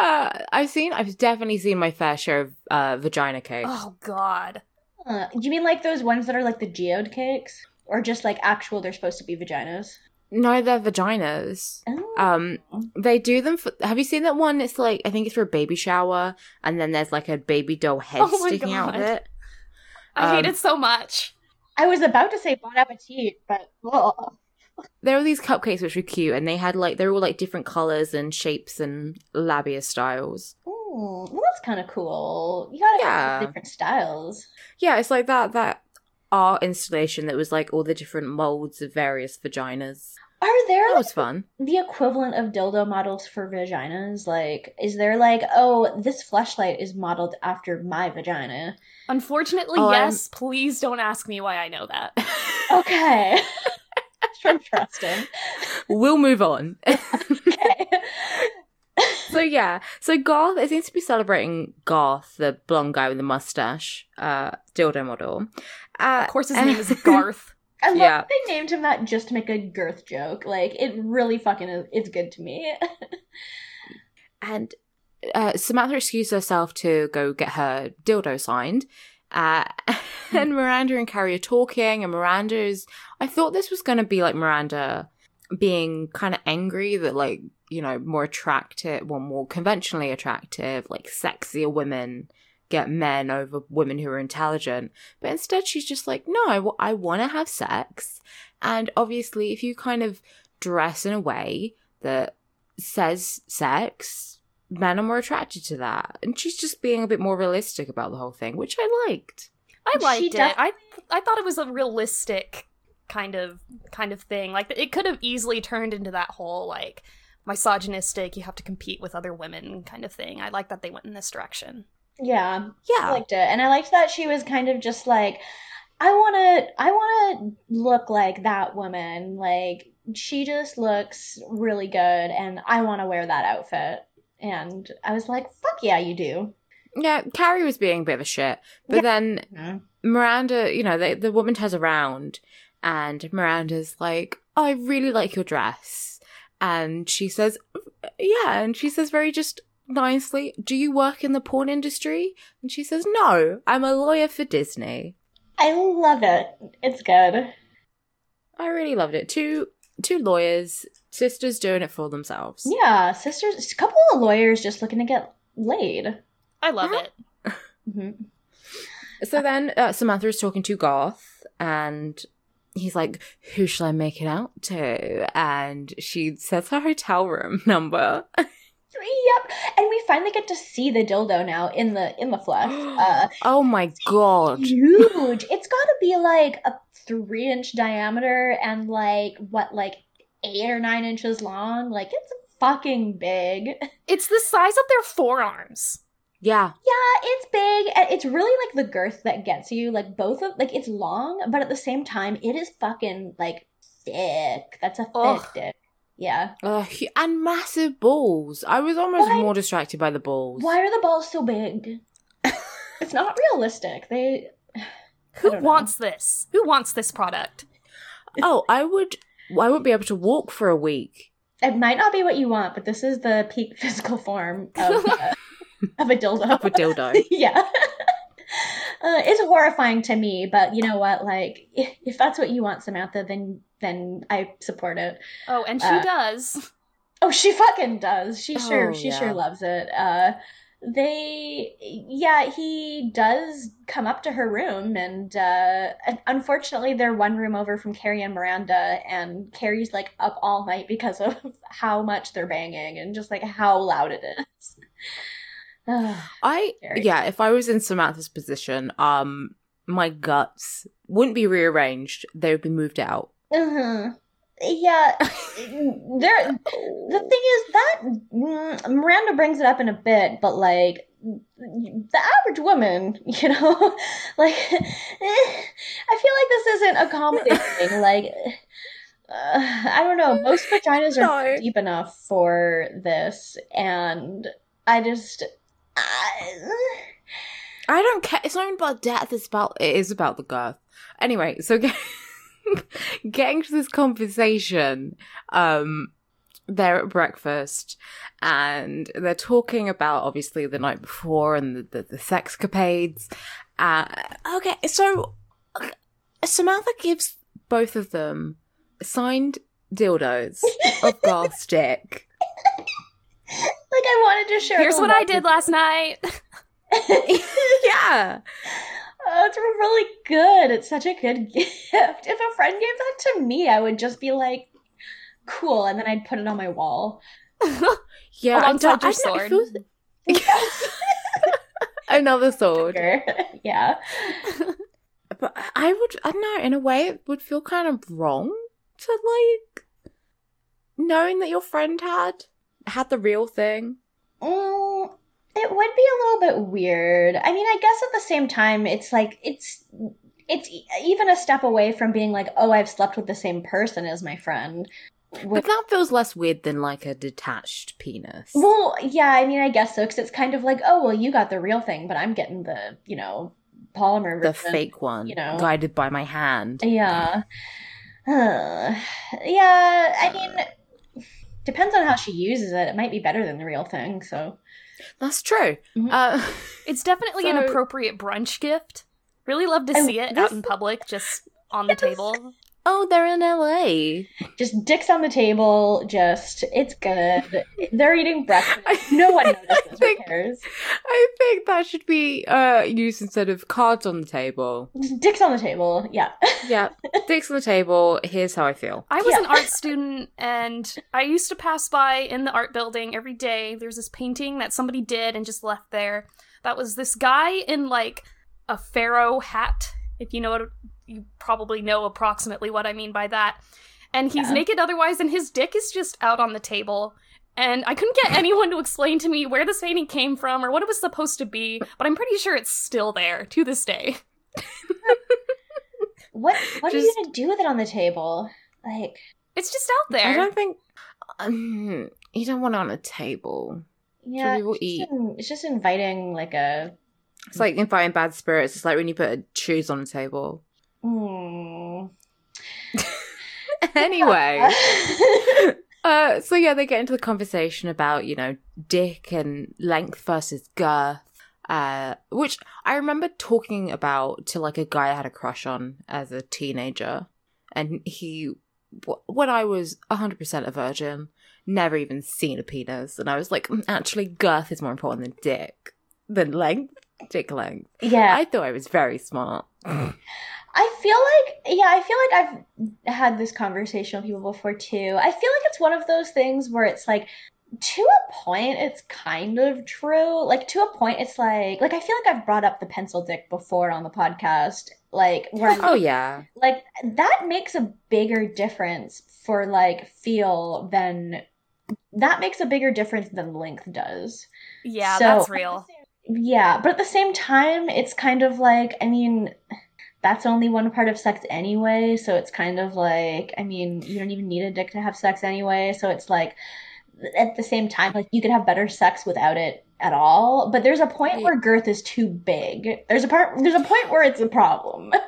Uh, I've seen, I've definitely seen my fair share of uh, vagina cakes. oh God. Uh, do you mean like those ones that are like the geode cakes? Or just like actual, they're supposed to be vaginas? No, they're vaginas. Oh. Um, they do them for. Have you seen that one? It's like I think it's for a baby shower, and then there's like a baby doll head Oh my sticking out of it. I hate Um, it so much. I was about to say bon appetit, but ugh. There were these cupcakes which were cute, and they had like they were all like different colors and shapes and labia styles. Ooh, well, that's kind of cool. You gotta have different styles. Yeah, it's like that that art installation that was like all the different molds of various vaginas. Are there That like, was fun. the equivalent of dildo models for vaginas? Like, is there like, oh, this flashlight is modeled after my vagina? Unfortunately, Oh, I'm- yes. Please don't ask me why I know that. Okay. From trusting. we'll move on. Okay. so yeah, so Garth it seems to be celebrating Garth, the blonde guy with the mustache, uh, dildo model. Uh, Of course, his name is Garth. I love Yeah. they named him that just to make a girth joke. Like, it really fucking is, it's good to me. and uh, Samantha excused herself to go get her dildo signed. Uh, and Miranda and Carrie are talking, and Miranda is. I thought this was going to be like Miranda being kind of angry that, like, you know, more attractive, well, more conventionally attractive, like sexier women get men over women who are intelligent. But instead, she's just like, no, I want to have sex. And obviously, if you kind of dress in a way that says sex, men are more attracted to that. And she's just being a bit more realistic about the whole thing, which I liked. I She liked it. def- I I thought it was a realistic kind of kind of thing. Like it could have easily turned into that whole like misogynistic, you have to compete with other women kind of thing. I like that they went in this direction. yeah. Yeah. I Yeah. liked it. And I liked that she was kind of just like, I want to I want to look like that woman. Like she just looks really good and I want to wear that outfit. And I was like, fuck yeah, you do. Yeah, Carrie was being a bit of a shit. But Yeah. then mm-hmm. Miranda, you know, the, the woman turns around and Miranda's like, oh, I really like your dress. And she says, yeah. And she says very just nicely, do you work in the porn industry? And she says, no, I'm a lawyer for Disney. I love it. It's good. I really loved it. Two, two lawyers, sisters doing it for themselves. Yeah, sisters, a couple of lawyers just looking to get laid. I love Huh? it. hmm So then uh, Samantha is talking to Garth, and he's like, "Who shall I make it out to?" And she says her hotel room number. Yep, and we finally get to see the dildo now in the in the flesh. Uh, oh my god! huge. It's got to be like a three inch diameter and like what, like eight or nine inches long. Like it's fucking big. It's the size of their forearms. Yeah, Yeah, it's big. and It's really like the girth that gets you. Like both of like it's long, but at the same time, it is fucking like thick. That's a thick Ugh. dick. Yeah. uh, and massive balls. I was almost Why- more distracted by the balls. Why are the balls so big? it's not realistic. They. Who don't know. wants this? Who wants this product? Oh, I would. I wouldn't be able to walk for a week. It might not be what you want, but this is the peak physical form of, uh, of a dildo. Of a dildo. yeah. Uh, it's horrifying to me, but you know what? Like, if, if that's what you want, Samantha, then then I support it. Oh, and she Uh, does. Oh, she fucking does. She sure, Oh, she yeah. sure loves it. Uh, they, yeah, he does come up to her room, and uh, un- unfortunately, they're one room over from Carrie and Miranda, and Carrie's like up all night because of how much they're banging and just like how loud it is. I Very. yeah, if I was in Samantha's position, um, my guts wouldn't be rearranged; they would be moved out. Uh-huh. Yeah, there. The thing is that mm, Miranda brings it up in a bit, but like the average woman, you know, like I feel like this isn't accommodating. like uh, I don't know, most vaginas are No. deep enough for this, and I just. I, don't care. It's not even about death. It's about it is about the girth. Anyway, so get, getting to this conversation, um, they're at breakfast and they're talking about obviously the night before and the the, the sexcapades. Uh, okay, so uh, Samantha gives both of them signed dildos of Garth's dick. Like I wanted to share. Here's what I did last night. yeah. Oh, it's really good. It's such a good gift. If a friend gave that to me, I would just be like, cool, and then I'd put it on my wall. Yeah, Alongside your I don't- it sword. feels- Another sword. yeah. But I would, I don't know, in a way, it would feel kind of wrong to like knowing that your friend had had the real thing. Mm, it would be a little bit weird. I mean, I guess at the same time, it's like it's it's even a step away from being like, oh, I've slept with the same person as my friend. But that feels less weird than like a detached penis. well, yeah, I mean, I guess so, because it's kind of like, oh, well, you got the real thing, but I'm getting the, you know, polymer the version. fake one, you know. guided by my hand. Yeah. Uh, yeah, I mean, depends on how she uses it. It might be better than the real thing, so. That's true. Mhm. Uh, It's definitely an appropriate brunch gift. Really love to see it this- out in public, just on the table. oh, they're in LA. Just dicks on the table, just, it's good. They're eating breakfast. No one notices. Who cares? I think that should be uh used instead of cards on the table. Just dicks on the table, yeah. Yeah, dicks on the table. Here's how I feel. I was Yeah. an art student and I used to pass by in the art building every day. There's this painting that somebody did and just left there. That was this guy in like a pharaoh hat. If you know what you probably know approximately what I mean by that. And he's Yeah. naked otherwise and his dick is just out on the table. And I couldn't get anyone to explain to me where this painting came from or what it was supposed to be, but I'm pretty sure it's still there to this day. what what are you gonna do with it on the table? Like, It's just out there. I don't think um, you don't want it on a table. yeah, it's just, eat. in- it's just inviting like a. It's like inviting bad spirits. It's like when you put a shoes on a table. Mm. anyway, uh, so yeah, they get into the conversation about you know dick and length versus girth, uh, which I remember talking about to like a guy I had a crush on as a teenager, and he, when I was hundred percent a virgin, never even seen a penis, and I was like, "Mm, actually, girth is more important than dick, than length, dick length. yeah, I thought I was very smart. I feel like yeah, I feel like I've had this conversation with people before too. I feel like it's one of those things where it's like to a point it's kind of true. Like to a point it's like like I feel like I've brought up the pencil dick before on the podcast. Like where Oh yeah, like that makes a bigger difference for like feel than that makes a bigger difference than length does. yeah, So- that's real. Yeah, but at the same time, it's kind of like, I mean, that's only one part of sex anyway, so it's kind of like, I mean, you don't even need a dick to have sex anyway, so it's like, at the same time, like, you could have better sex without it at all, but there's a point Right. where girth is too big. There's a part, there's a point where it's a problem.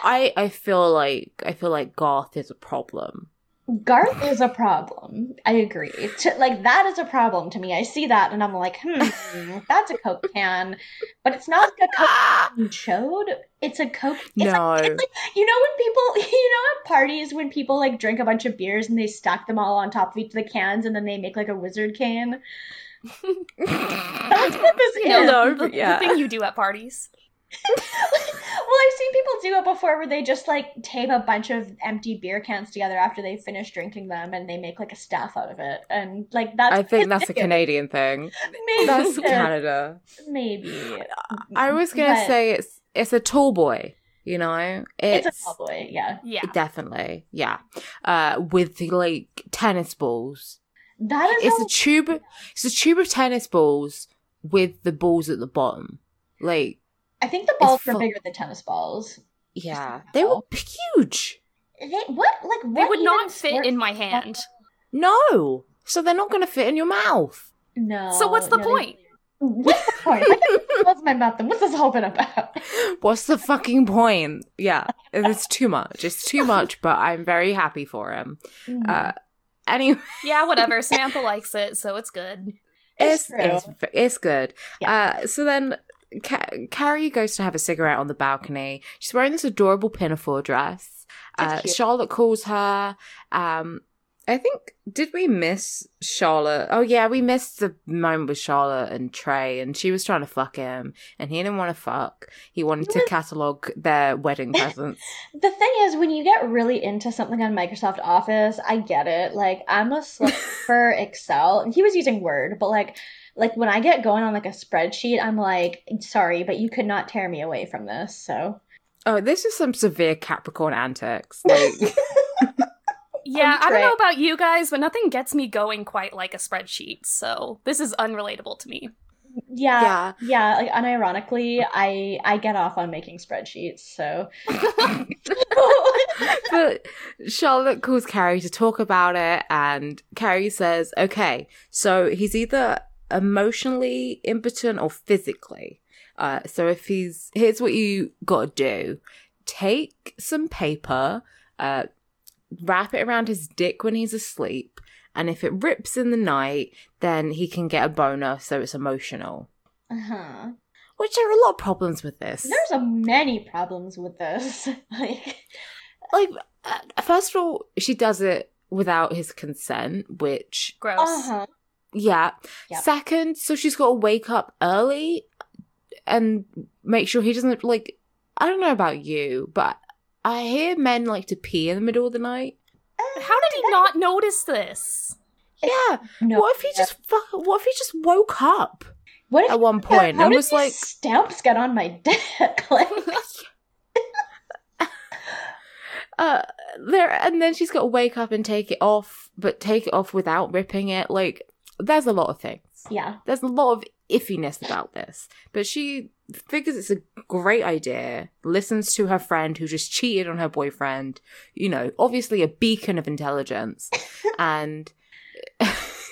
I I feel like I feel like goth is a problem. Garth is a problem. I agree. To, like that is a problem to me. I see that and I'm like, hmm, that's a Coke can, but it's not a Coke can chode. It's a Coke. It's No. Like, it's like you know when people, you know, at parties when people like drink a bunch of beers and they stack them all on top of each of the cans and then they make like a wizard cane. That's what this You know, is. No, the, but the thing you do at parties. Well, I've seen people do it before where they just like tape a bunch of empty beer cans together after they finish drinking them and they make like a staff out of it. And like that's I think that's a. Canadian thing. Maybe. That's Canada. Maybe. I was gonna But say it's it's a tall boy. You know, it's, it's, a tall boy, yeah. Yeah. definitely yeah. Uh, with the like tennis balls. That is It's how- a tube. It's a tube of tennis balls with the balls at the bottom. Like I think the balls are fu- bigger than tennis balls. yeah, they were huge. They, what like what They would not fit sport- in my hand. No, so they're not gonna fit in your mouth. No. So what's the no, they- point? What's the point? I my mouth. Then what's this whole been about? What's the fucking point? Yeah, it's too much. It's too much, but I'm very happy for him. Uh, anyway, Yeah, whatever. Samantha likes it, so it's good. It's it's true. it's, it's good. Uh, so then Ca- Carrie goes to have a cigarette on the balcony. She's wearing this adorable pinafore dress. Uh. Charlotte calls her. Um, I think did we miss Charlotte? Oh yeah, we missed the moment with Charlotte and Trey, and she was trying to fuck him, and he didn't want to fuck. He wanted to catalog their wedding presents. The thing is, when you get really into something on Microsoft Office, I get it. Like, I'm a slut for Excel. And he was using Word, but like, like when I get going on like a spreadsheet, I'm like, sorry, but you could not tear me away from this. So, oh, this is some severe Capricorn antics. Like, Yeah, I don't know about you guys, but nothing gets me going quite like a spreadsheet. So this is unrelatable to me. yeah, yeah, yeah. Like, unironically, I I get off on making spreadsheets. So, but Charlotte calls Carrie to talk about it, and Carrie says, "Okay, so he's either emotionally impotent or physically. Uh, so if he's here's what you got to do: take some paper, uh, wrap it around his dick when he's asleep, and if it rips in the night, then he can get a boner. So it's emotional." uh-huh. Which there are a lot of problems with this. there's a many problems with this. like, like uh, first of all she does it without his consent which Gross. uh huh. Yeah Yep. second so she's got to wake up early and make sure he doesn't like i don't know about you but i hear men like to pee in the middle of the night How did he not notice this? yeah No. what if he just fuck what if he just woke up What if at one point How and did was like stamps get on my dick? like, uh there and then she's got to wake up and take it off but take it off without ripping it like there's a lot of things. Yeah. There's a lot of iffiness about this, but she figures it's a great idea. Listens to her friend who just cheated on her boyfriend. You know, obviously a beacon of intelligence, and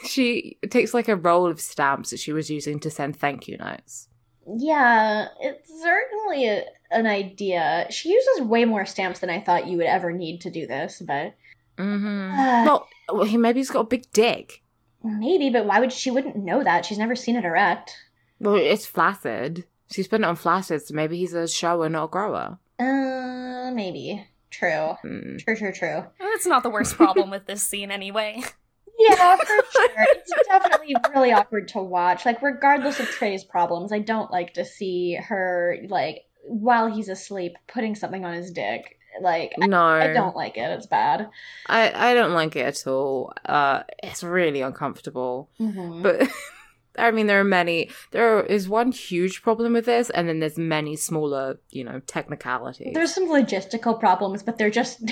she takes like a roll of stamps that she was using to send thank you notes. Yeah, it's certainly a, an idea. She uses way more stamps than I thought you would ever need to do this, but Mm-hmm. Uh. well, well, he maybe he's got a big dick. Maybe, but why would she wouldn't know that? She's never seen it erect. Well, it's flaccid. She's putting it on flaccid, so maybe he's a shower, not a grower. Uh, maybe. True. Hmm. True, true, true. That's not the worst problem with this scene anyway. Yeah, for sure. It's definitely really awkward to watch. Like, regardless of Trey's problems, I don't like to see her, like, while he's asleep, putting something on his dick. Like, I- No, I don't like it. It's bad. I, I don't like it at all. Uh, it's really uncomfortable. Mm-hmm. But I mean, there are many. There is one huge problem with this, and then there's many smaller, you know, technicalities. There's some logistical problems, but they're just,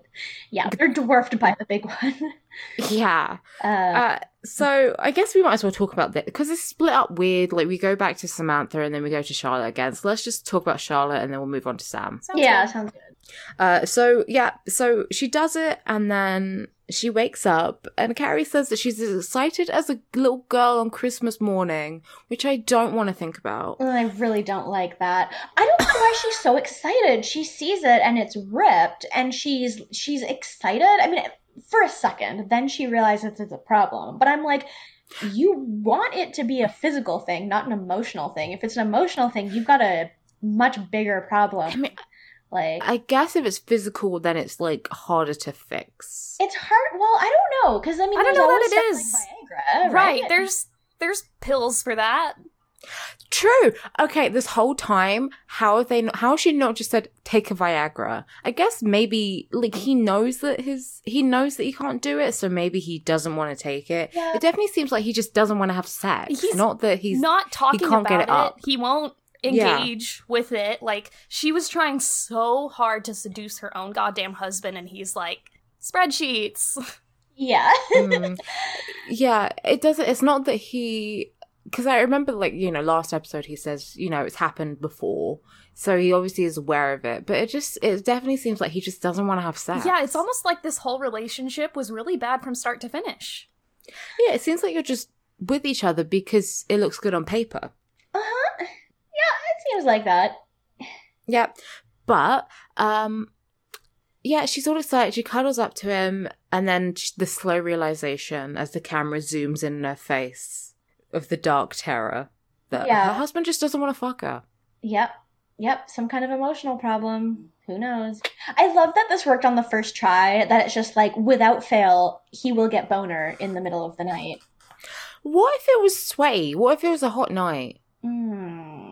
yeah, they're dwarfed by the big one. yeah. Uh, Uh, so I guess we might as well talk about this because it's split up weird. Like we go back to Samantha and then we go to Charlotte again. So let's just talk about Charlotte and then we'll move on to Sam. Sounds yeah, good. sounds good. Uh, so yeah, so she does it and then she wakes up and Carrie says that she's as excited as a little girl on Christmas morning, which I don't want to think about. I really don't like that. I don't know why she's so excited. She sees it and it's ripped, and she's she's excited. I mean, for a second, then she realizes it's a problem. But I'm like, you want it to be a physical thing, not an emotional thing. If it's an emotional thing, you've got a much bigger problem. I mean, Like, I guess if it's physical, then it's like harder to fix. it's hard. Well, I don't know because I mean, I don't know always that it like Viagra, right. right? There's there's pills for that. True. Okay, this whole time, how have they? Not, how has she not just said take a Viagra? I guess maybe like he knows that his he knows that he can't do it, so maybe he doesn't want to take it. Yeah. It definitely seems like he just doesn't want to have sex. He's not that he's not talking He can't about get it. it up. He won't Yeah. engage with it. Like she was trying so hard to seduce her own goddamn husband, and he's like spreadsheets. yeah. Mm. yeah. It doesn't. It's not that he. Because I remember, like you know, last episode he says, you know, it's happened before, so he obviously is aware of it. But it just, it definitely seems like he just doesn't want to have sex. yeah, it's almost like this whole relationship was really bad from start to finish. Yeah, it seems like you're just with each other because it looks good on paper. Uh huh. Yeah, it seems like that. Yeah. But, um, yeah, she's all excited. She cuddles up to him, and then the slow realization as the camera zooms in on her face of the dark terror that Yeah. her husband just doesn't want to fuck her. Yep. Yep. Some kind of emotional problem. Who knows? I love that this worked on the first try, that it's just like, without fail, he will get boner in the middle of the night. What if it was sway? What if it was a hot night? Mm.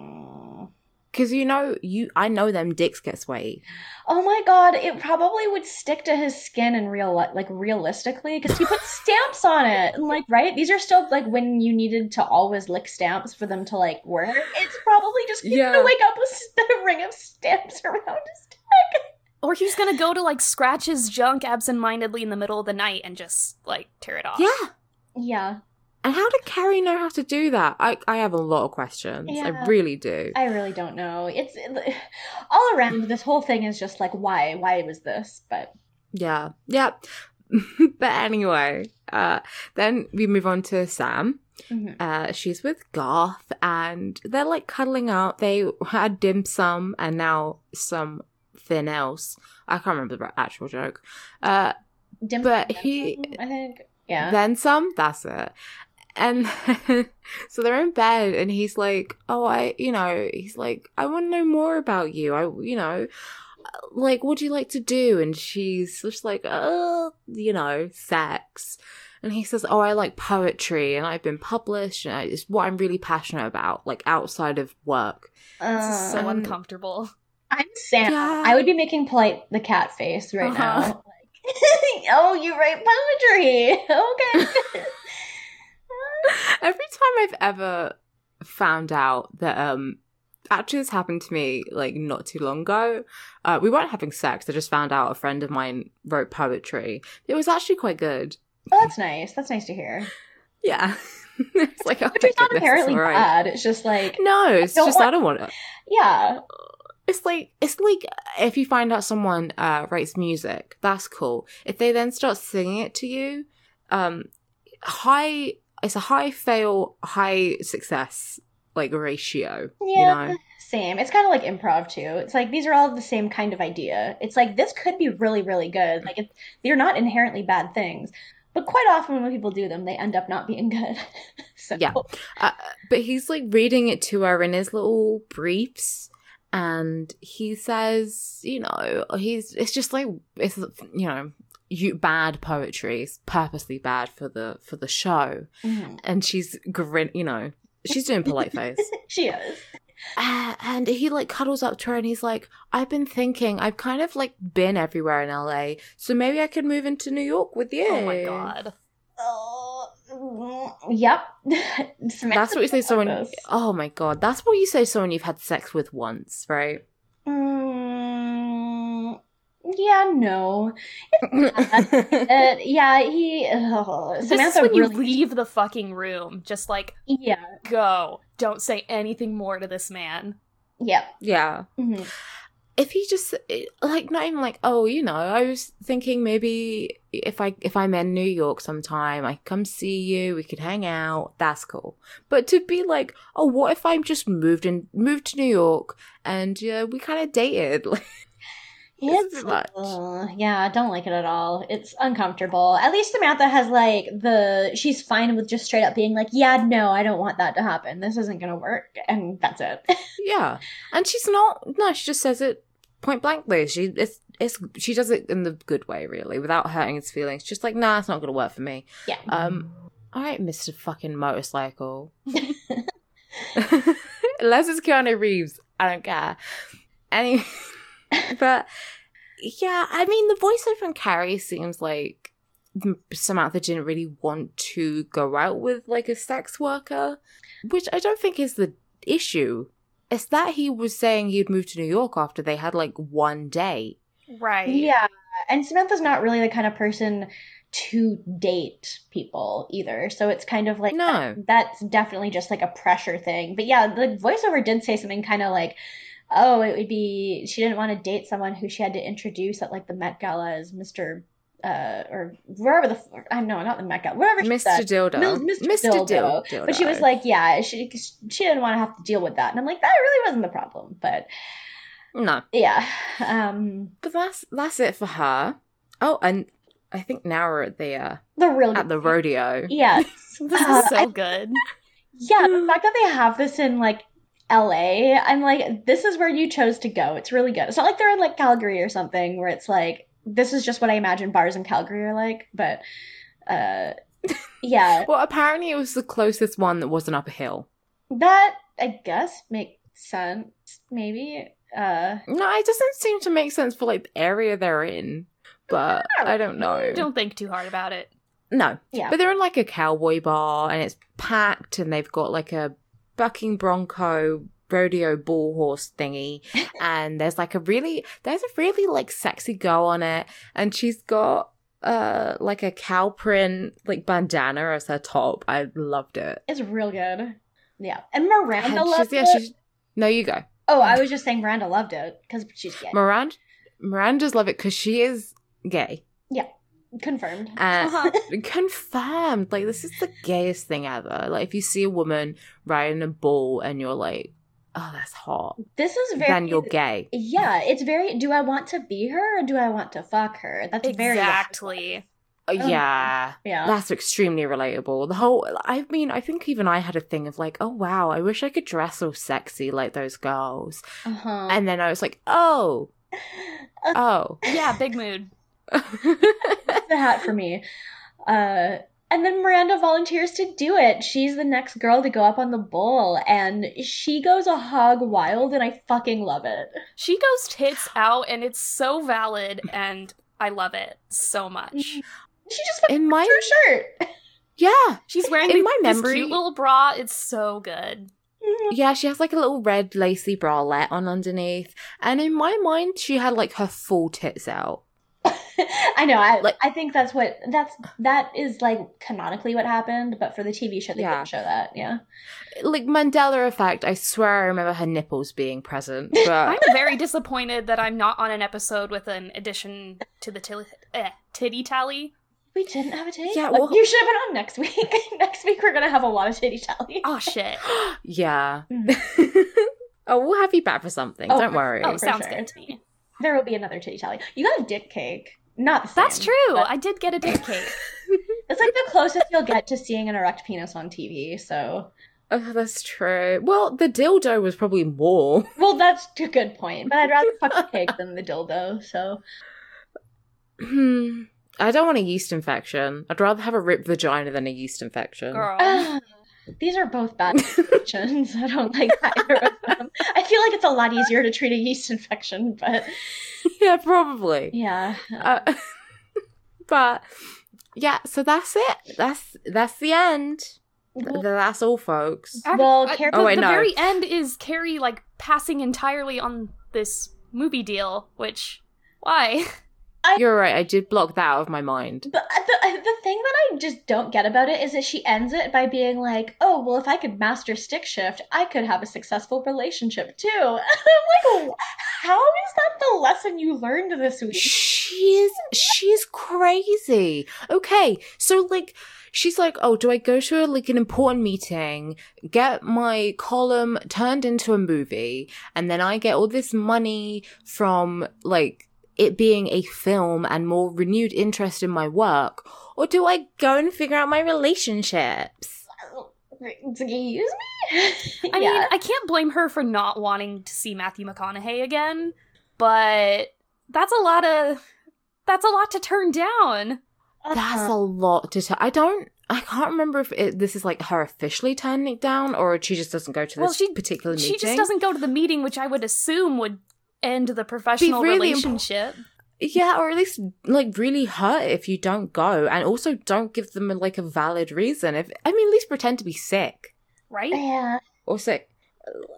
Because you know, you I know them dicks get sweaty. Oh my god, it probably would stick to his skin in real li- like realistically because he put stamps on it. And like, right? These are still like when you needed to always lick stamps for them to like work. It's probably just he's Yeah. gonna wake up with a ring of stamps around his neck. Or he's gonna go to like scratch his junk absentmindedly in the middle of the night and just like tear it off. Yeah. Yeah, And how did Carrie know how to do that? I, I have a lot of questions. Yeah. I really do. I really don't know. It's all around. This whole thing is just like, why? Why was this? But Yeah, yeah. but anyway, uh, then we move on to Sam. Mhm. Uh, she's with Garth, and they're like cuddling up. They had dim sum and now something else. I can't remember the actual joke. Uh, dim But he- I think, yeah. then some. That's it. And so they're in bed, and he's like, "Oh, I, you know, he's like, I want to know more about you. I, you know, like, what do you like to do?" And she's just like, "Oh, you know, sex." And he says, "Oh, I like poetry, and I've been published, and I- it's what I'm really passionate about, like outside of work." This is so Uh, Um, uncomfortable. I'm Sam. Yeah. I would be making polite the cat face right Uh-huh. now. Like, oh, you write poetry. Okay. Every time I've ever found out that um actually this happened to me like not too long ago. Uh we weren't having sex, I just found out a friend of mine wrote poetry. It was actually quite good. oh, that's nice. That's nice to hear. Yeah. it's like, oh Which not apparently right. bad. It's just like, No, it's just want- I don't want it. yeah, It's like it's like if you find out someone uh, writes music, that's cool. If they then start singing it to you, um, high it's a high fail, high success like ratio. Yeah. You know, same. It's kind of like improv too. It's like these are all the same kind of idea. It's like this could be really, really good. Like it, they're not inherently bad things, but quite often when people do them, they end up not being good. so Yeah. uh, but he's like reading it to her in his little briefs. And he says, you know, he's it's just like it's you know, you bad poetry. It's purposely bad for the for the show. Mhm. and she's grin you know she's doing polite face she is. uh, and he like cuddles up to her and he's like i've been thinking i've kind of like been everywhere in la so maybe i could move into new york with you Oh my god. Oh, mm, yep. that's what you say someone oh my god that's what you say someone you've had sex with once right Mm, yeah, no. Uh, yeah, he. Oh, This Samantha is when you leave the fucking room. Just like Yeah, go. Don't say anything more to this man. yeah. yeah hmm if he just like not even like oh you know i was thinking maybe if i if i'm in new york sometime i come see you we could hang out that's cool but to be like oh what if I'm just moved and moved to new york and uh, we kind of dated like It's It's much. uh, yeah, I don't like it at all. It's uncomfortable. At least Samantha has like the she's fine with just straight up being like, yeah, no, I don't want that to happen. This isn't gonna work, and that's it. yeah and she's not no she just says it point blankly she it's it's she does it in the good way really without hurting his feelings just like nah it's not gonna work for me yeah. Um, all right, Mr. Fucking Motorcycle. Unless it's Keanu Reeves, I don't care. Any, but yeah, I mean, the voiceover from Carrie seems like Samantha didn't really want to go out with like a sex worker, which I don't think is the issue. It's that he was saying he'd moved to New York after they had like one day. Right. Yeah, and Samantha's not really the kind of person to date people either. So it's kind of like No. that- that's definitely just like a pressure thing. But yeah, the voiceover did say something kind of like, oh, it would be she didn't want to date someone who she had to introduce at like the Met Gala as Mr. Uh, or wherever the I know not the Met Gala, wherever she Mr. Dildo. Mil- Mr. Dildo. Dildo. But she was like, yeah, she she didn't want to have to deal with that, and I'm like, that really wasn't the problem. But no. yeah, um, But that's that's it for her. Oh, and I think now we're at the uh, the real at the rodeo. yeah. This Uh, is so I- good. Yeah, the fact that they have this in like LA, I'm like, this is where you chose to go. It's really good. It's not like they're in like Calgary or something where it's like, this is just what I imagine bars in Calgary are like. But uh, yeah, Well, apparently it was the closest one that wasn't up a hill. that I guess makes sense. Maybe. Uh, No, it doesn't seem to make sense for like the area they're in. But I don't know. Don't think too hard about it. No, yeah. but they're in like a cowboy bar and it's packed, and they've got like a bucking bronco rodeo bull horse thingy, and there's like a really there's a really like sexy girl on it, and she's got uh like a cow print like bandana as her top. I loved it. It's real good. Yeah. And Miranda And loved she's, yeah, it. she's no, you go. Oh, I was just saying Miranda loved it because she's gay. Miranda, Miranda's love it because she is gay. Confirmed. Uh, Uh-huh. confirmed. Like this is the gayest thing ever. Like if you see a woman riding a bull and you're like, oh, that's hot, This is very. then you're gay. Yeah, it's very. Do I want to be her or do I want to fuck her? That's very Exactly. Uh, yeah. Yeah. That's extremely relatable. The whole, I mean, I think even I had a thing of like, oh wow, I wish I could dress so sexy like those girls. Uh-huh. And then I was like, oh, oh. Yeah, big mood. That's the hat for me. Uh, and then Miranda volunteers to do it. She's the next girl to go up on the bull, and she goes a hog wild, and I fucking love it. She goes tits out, and it's so valid, and I love it so much. She just fucking In my, her shirt. yeah, She's wearing In the- my this memory- cute little bra. It's so good. Yeah, she has like a little red lacy bralette on underneath. And in my mind, she had like her full tits out. I know. I Like- I think that's what that's that is like canonically what happened, but for the TV show they Yeah. didn't show that. Yeah. like Mandela effect. I swear I remember her nipples being present, but I'm very disappointed that I'm not on an episode with an addition to the til- eh, titty tally. We didn't have a titty. Yeah, Like, you should have been on next week. next week we're gonna have a lot of titty tally. Oh shit. yeah. Mm. oh, we'll have you back for something. Oh, Don't for- worry. Oh, for sounds sure. good to me. There will be another titty tally. You got a dick cake. Not the same. That's true. but I did get a dick cake. It's like the closest you'll get to seeing an erect penis on TV. So, Oh, that's true. Well, the dildo was probably more. well, that's a good point. But I'd rather fuck the cake than the dildo. So, Hmm. I don't want a yeast infection. I'd rather have a ripped vagina than a yeast infection. Girl. These are both bad options. I don't like either of them. I feel like it's a lot easier to treat a yeast infection, but yeah, probably. yeah. Uh, but yeah, so that's it. That's that's the end. Well, That's all, folks. I- Well, I- Carrie- the, Oh, wait, the no. very end is Carrie like passing entirely on this movie deal, which why? You're right. I did block that out of my mind. But uh, the, the thing that I just don't get about it is that she ends it by being like, "Oh, well, if I could master stick shift, I could have a successful relationship too." And I'm like, "How is that the lesson you learned this week?" She's she's crazy. Okay, so like she's like, oh, do I go to a, like an important meeting, get my column turned into a movie, and then I get all this money from like it being a film and more renewed interest in my work, or do I go and figure out my relationships? Excuse me. I mean, I can't blame her for not wanting to see Matthew McConaughey again, but that's a lot of that's a lot to turn down. That's Uh-huh. a lot to tell. I don't. I can't remember if it, this is like her officially turning it down, or she just doesn't go to Well, this she- particular meeting. She just doesn't go to the meeting, which I would assume would end the professional really impo- relationship. Yeah, or at least like really hurt if you don't go, and also don't give them like a valid reason. If I mean, at least pretend to be sick right? Yeah. or sick,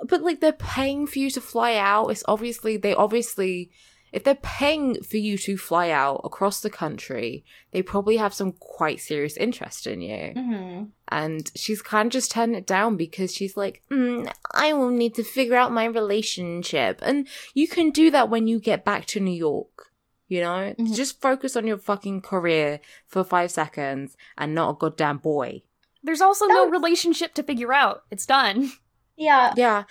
but like they're paying for you to fly out. It's obviously they obviously if they're paying for you to fly out across the country, they probably have some quite serious interest in you. hmm And she's kind of just turned it down because she's like, mm, I will need to figure out my relationship. And you can do that when you get back to New York. You know, Mhm. just focus on your fucking career for five seconds and not a goddamn boy. There's also no relationship to figure out. It's done. Yeah. Yeah.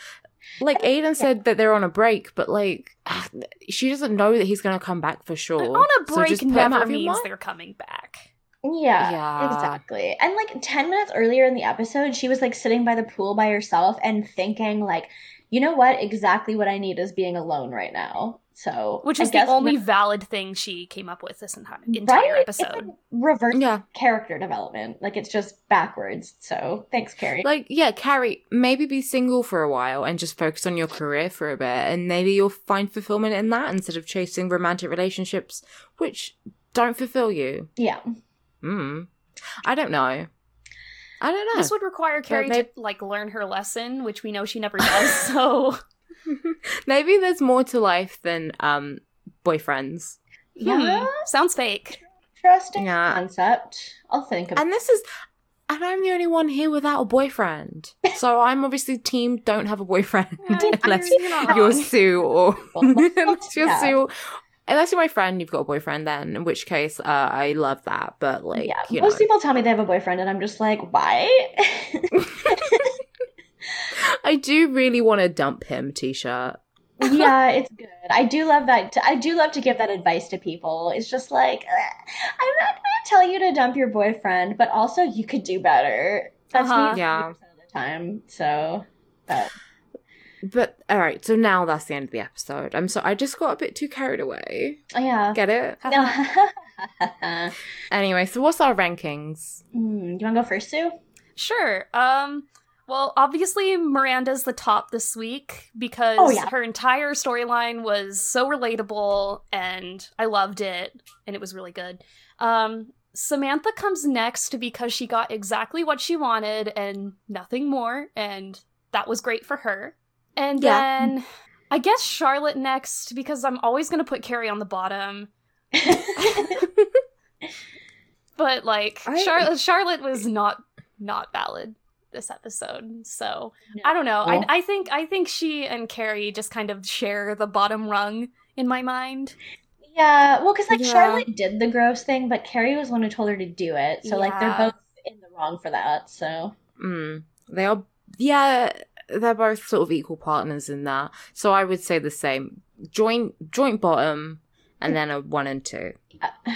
Like Aidan said that they're on a break, but like she doesn't know that he's gonna come back for sure. On a So break just put him out never means they're coming back. Yeah, Yeah. exactly. And like 10 minutes earlier in the episode, she was like sitting by the pool by herself and thinking like, you know what? Exactly what I need is being alone right now. So, Which I is the guess only we- valid thing she came up with this entire, entire right? It's episode. like reverse Yeah. character development. Like it's just backwards. So, thanks, Carrie. Like, yeah, Carrie, maybe be single for a while and just focus on your career for a bit, and maybe you'll find fulfillment in that instead of chasing romantic relationships which don't fulfill you. yeah. Hmm. I don't know. I don't know. This would require Carrie they- to like learn her lesson, which we know she never does. So maybe there's more to life than um boyfriends. Yeah. hmm, sounds fake. Interesting Yeah. concept. I'll think about And this is and I'm the only one here without a boyfriend. So I'm obviously team don't have a boyfriend I- unless you're not you're wrong. Sue or unless you're Yeah. Sue. Unless you're my friend, you've got a boyfriend. Then, in which case, uh, I love that. But like, yeah. you Most know, people tell me they have a boyfriend, and I'm just like, why? I do really want to dump him. T-shirt. yeah, it's good. I do love that. I do love to give that advice to people. It's just like, I'm not going to tell you to dump your boyfriend, but also you could do better. That's Uh-huh. me Yeah. 80% of the time. So, but But all right, so now that's the end of the episode. I'm so I just got a bit too carried away. yeah. Get it? mm, Anyway, so what's our rankings? you want to go first, Sue? Sure. Um well, obviously Miranda's the top this week because Oh, yeah. her entire storyline was so relatable and I loved it and it was really good. Um Samantha comes next because she got exactly what she wanted and nothing more and that was great for her. And Yeah. then I guess Charlotte next because I'm always going to put Carrie on the bottom. But like I- Charlotte, Charlotte was not not valid this episode. So No. I don't know. Well- I, I think I think she and Carrie just kind of share the bottom rung in my mind. Yeah, well, because like Yeah. Charlotte did the gross thing, but Carrie was the one who told her to do it. So like they're both in the wrong for that. So Mm, they are, yeah, they're both sort of equal partners in that. So I would say the same joint joint bottom, and then a one and two.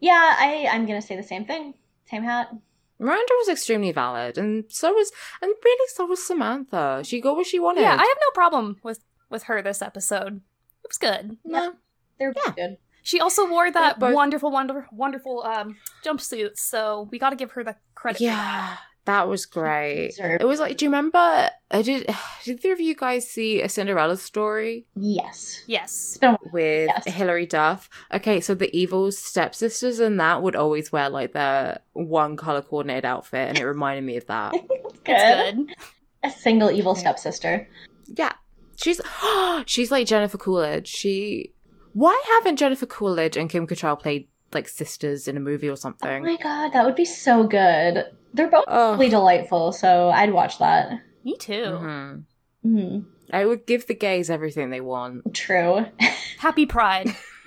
yeah, I I'm gonna say the same thing. Same hat. Miranda was extremely valid, and so was, and really so was Samantha. She got what she wanted. Yeah, I have no problem with with her this episode. It was good. no. They're Yeah. good. She also wore that both- wonderful, wonderful, wonderful um, jumpsuit. So we got to give her the credit. for that. Yeah, that was great. Deserved. It was like, do you remember? Did did either of you guys see a Cinderella story Yes. Yes. been a while. with Yes. Hilary Duff? Okay, so the evil stepsisters and that would always wear like their one color coordinated outfit, and it reminded me of that. It's It's good. A single evil stepsister. yeah, she's she's like Jennifer Coolidge. She why haven't Jennifer Coolidge and Kim Cattrall played like sisters in a movie or something. Oh my god, that would be so good. They're both Oh. really delightful, so I'd watch that. Me too. Mhm. Mhm. I would give the gays everything they want. True. Happy Pride.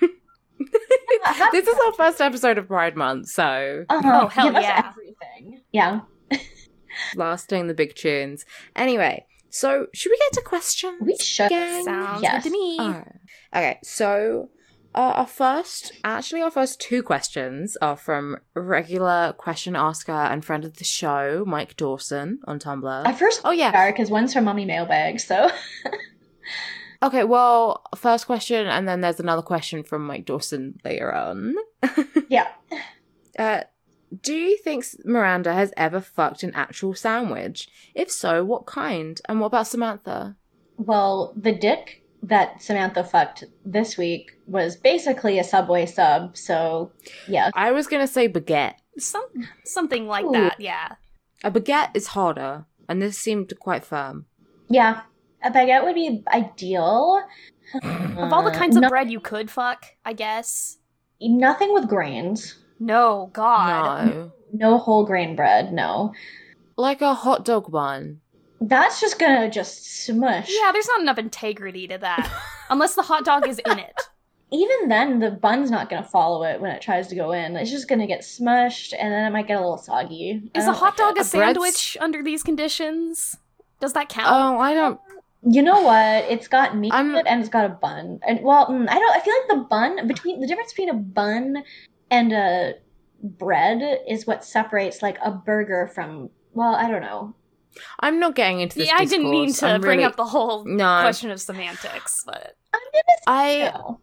this is our first episode of Pride Month, so Uh-huh. Oh, hell Give us yeah. everything. Yeah. lasting the big tunes. Anyway, so should we get to questions? We should. gang? Sounds Yes. good to me. Alright. Okay, so uh, our first, actually, our first two questions are from regular question asker and friend of the show, Mike Dawson on Tumblr. I first oh yeah. because one's from Mummy Mailbag, so Okay, well, first question, and then there's another question from Mike Dawson later on. yeah. Uh, do you think Miranda has ever fucked an actual sandwich? If so, what kind? And what about Samantha? Well, the dick that Samantha fucked this week was basically a Subway sub, so yeah. I was gonna say baguette. Some something like Ooh. that. Yeah. A baguette is harder, and this seemed quite firm. Yeah. A baguette would be ideal. Of all the kinds of no- bread you could fuck, I guess. Nothing with grains. No, God. No. No whole grain bread, no. Like a hot dog bun. That's just gonna just smush. Yeah, there's not enough integrity to that. Unless the hot dog is in it. Even then, the bun's not gonna follow it when it tries to go in. It's just gonna get smushed, and then it might get a little soggy. Is a hot like dog it. a A bread's- sandwich under these conditions? Does that count? Oh, I don't. You know what? It's got meat I'm- in it and it's got a bun. And well, mm, I don't. I feel like the bun between the difference between a bun and a bread is what separates like a burger from. Well, I don't know. I'm not getting into this. yeah, I didn't mean to I'm bring really- up the whole No. question of semantics, but I'm gonna I No.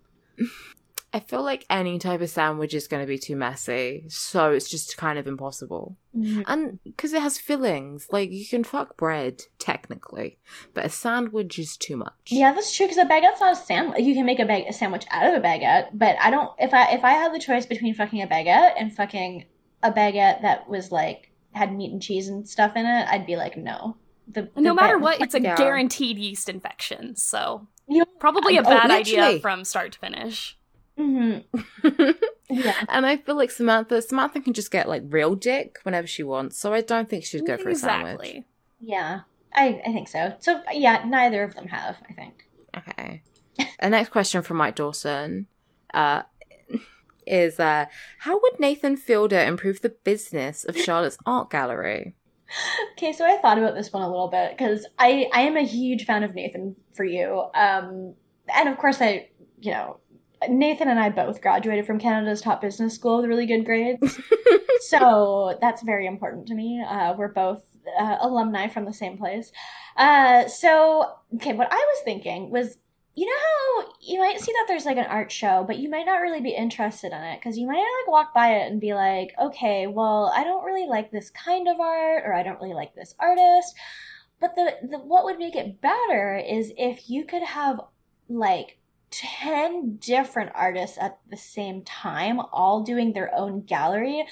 I feel like any type of sandwich is going to be too messy, so it's just kind of impossible. Mhm. And because it has fillings, like you can fuck bread technically, but a sandwich is too much. Yeah, that's true. Because a baguette's not a sandwich. You can make a, bag- a sandwich out of a baguette, but I don't. If I if I had the choice between fucking a baguette and fucking a baguette that was like had meat and cheese and stuff in it, I'd be like, no. The, no matter ba- what, it's a Yeah. guaranteed yeast infection. So You know, probably a Oh, bad literally. idea from start to finish. mhm. Yeah. and I feel like Samantha Samantha can just get like real dick whenever she wants, so I don't think she'd go for a sandwich. exactly. Yeah, I, I think so. So yeah, neither of them have. I think. Okay. the next question from Mike Dawson uh, is uh, How would Nathan Fielder improve the business of Charlotte's art gallery? Okay, so I thought about this one a little bit because I I am a huge fan of Nathan for you. Um, and of course I you know Nathan and I both graduated from Canada's top business school with really good grades, so that's very important to me. Uh, we're both uh, alumni from the same place. Uh, so okay, what I was thinking was. You know how you might see that there's like an art show, but you might not really be interested in it because you might like walk by it and be like, okay, well, I don't really like this kind of art, or I don't really like this artist. But the, the what would make it better is if you could have like 10 different artists at the same time all doing their own gallery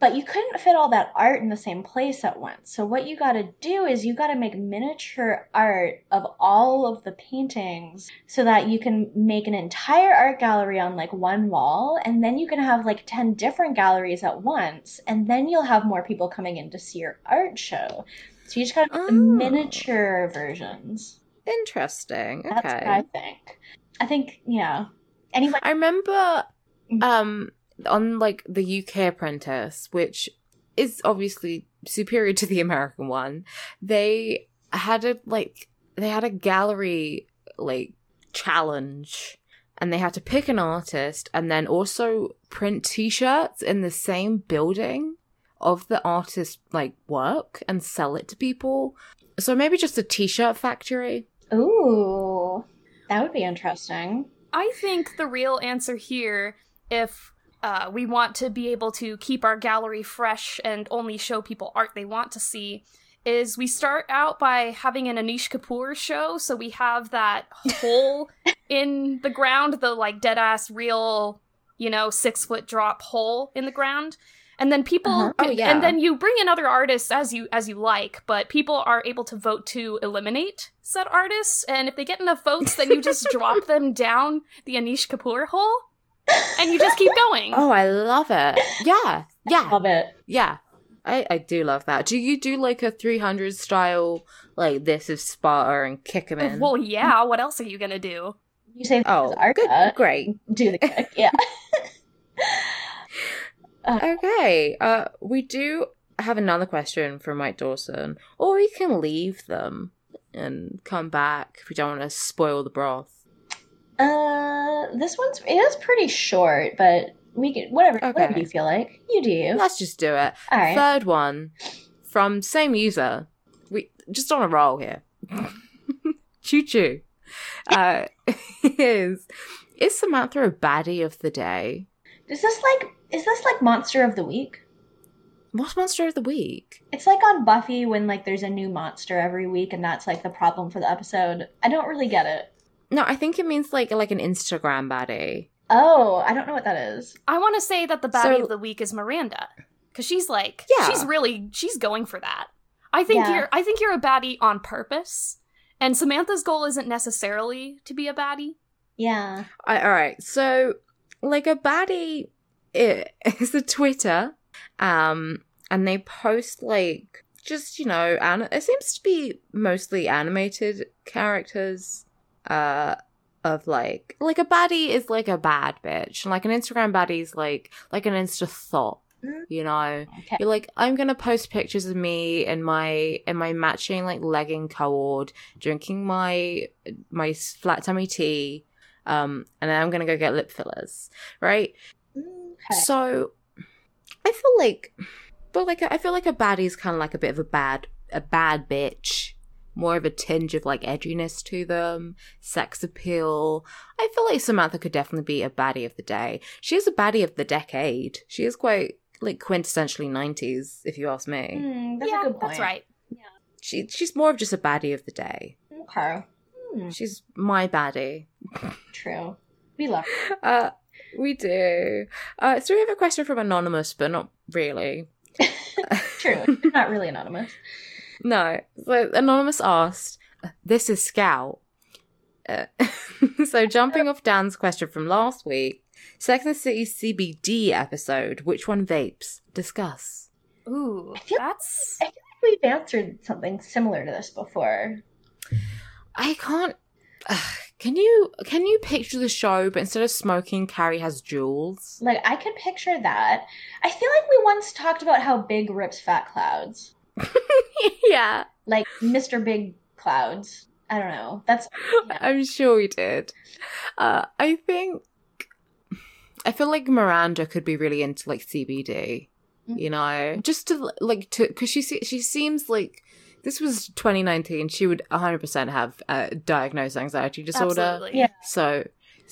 but you couldn't fit all that art in the same place at once. So what you got to do is you got to make miniature art of all of the paintings so that you can make an entire art gallery on like one wall and then you can have like 10 different galleries at once and then you'll have more people coming in to see your art show. So you just got to make the Oh. miniature versions. Interesting. That's okay. what I think. I think yeah. Anyway, I remember Mhm. um on like the UK Apprentice, which is obviously superior to the American one, they had a like they had a gallery like challenge and they had to pick an artist and then also print t-shirts in the same building of the artist's like work and sell it to people. So maybe just a t-shirt factory. Ooh. That would be interesting. I think the real answer here, if uh, we want to be able to keep our gallery fresh and only show people art they want to see, is we start out by having an Anish Kapoor show. So we have that hole in the ground, the like dead ass real, you know, six foot drop hole in the ground. And then people, Uh-huh. Oh, yeah. and then you bring in other artists as you as you like, but people are able to vote to eliminate said artists. And if they get enough votes, then you just drop them down the Anish Kapoor hole, and you just keep going. Oh, I love it. Yeah. Yeah. Love it. Yeah. I, I do love that. Do you do like a 300 style, like this is Sparta and kick him in? Well, yeah. What else are you gonna do? You say oh, art good, uh, great. do the kick. Yeah. Okay. Uh, we do have another question from Mike Dawson, or we can leave them and come back if we don't want to spoil the broth. Uh, this one's it is pretty short, but we can whatever whatever you feel like. You do. Let's just do it. All right. Third one from same user. We just on a roll here. choo choo. Uh, is is Samantha a baddie of the day? Is this like is this like monster of the week? What's monster of the week? It's like on Buffy when like there's a new monster every week and that's like the problem for the episode. I don't really get it. No, I think it means like like an Instagram baddie. Oh, I don't know what that is. I want to say that the baddie So- of the week is Miranda, because she's like, Yeah. she's really, she's going for that. I think Yeah. you're, I think you're a baddie on purpose, and Samantha's goal isn't necessarily to be a baddie. Yeah. I, all right, so like a baddie i- is a Twitter, um, and they post like just you know, and it seems to be mostly animated characters, uh, of like like a baddie is like a bad bitch, and like an Instagram baddie is like like an Insta thought, Mm. you know. Okay. You're like, I'm gonna post pictures of me in my in my matching like legging cord, drinking my my flat tummy tea, um, and then I'm gonna go get lip fillers, right? Okay. So, I feel like, but like I feel like a baddie's kind of like a bit of a bad a bad bitch, more of a tinge of like edginess to them, sex appeal. I feel like Samantha could definitely be a baddie of the day. She is a baddie of the decade. She is quite like quintessentially 90s, if you ask me. Hmm, that's yeah, a good point. that's right. Yeah. She she's more of just a baddie of the day. Okay. Hmm, She's my baddie. true. We love her. Uh, we do. Uh, so we have a question from anonymous, but not really. True. Not really anonymous. No. So anonymous asked, "This is Scout." Uh, so jumping off Dan's question from last week, Sex and the City CBD episode. Which one vapes? Discuss. Ooh, I feel- that's I feel like we've answered something similar to this before. I can't. can you can you picture the show, but instead of smoking, Carrie has Juuls? Like I could picture that. I feel like we once talked about how big rips fat clouds. yeah, Like Mr. Big Clouds. I don't know. That's I'm sure we did. Uh, I think I feel like Miranda could be really into like CBD. You know, just to like to because she she seems like this was 2019. She would 100 percent have a diagnosed anxiety disorder. absolutely. Yeah. So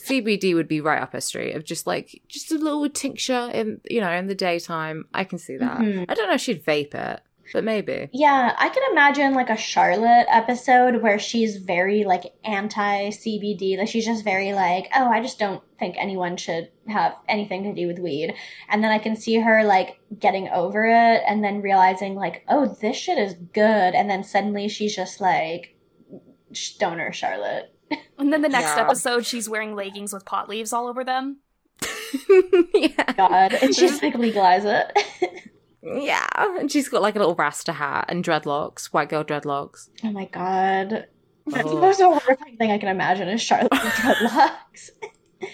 CBD would be right up her street of just like just a little tincture in you know in the daytime. I can see that. Mhm. I don't know if she'd vape it. But maybe. Yeah, I can imagine like a Charlotte episode where she's very like anti CBD. Like she's just very like, oh, I just don't think anyone should have anything to do with weed. And then I can see her like getting over it and then realizing like, oh, this shit is good. And then suddenly she's just like stoner Charlotte. And then the next Yeah. episode, she's wearing leggings with pot leaves all over them. yeah. God, and she's like legalize it. Yeah. And she's got like a little Rasta hat and dreadlocks, white girl dreadlocks. oh my God. That's the Oh. most horrifying thing I can imagine is Charlotte with dreadlocks. Uh,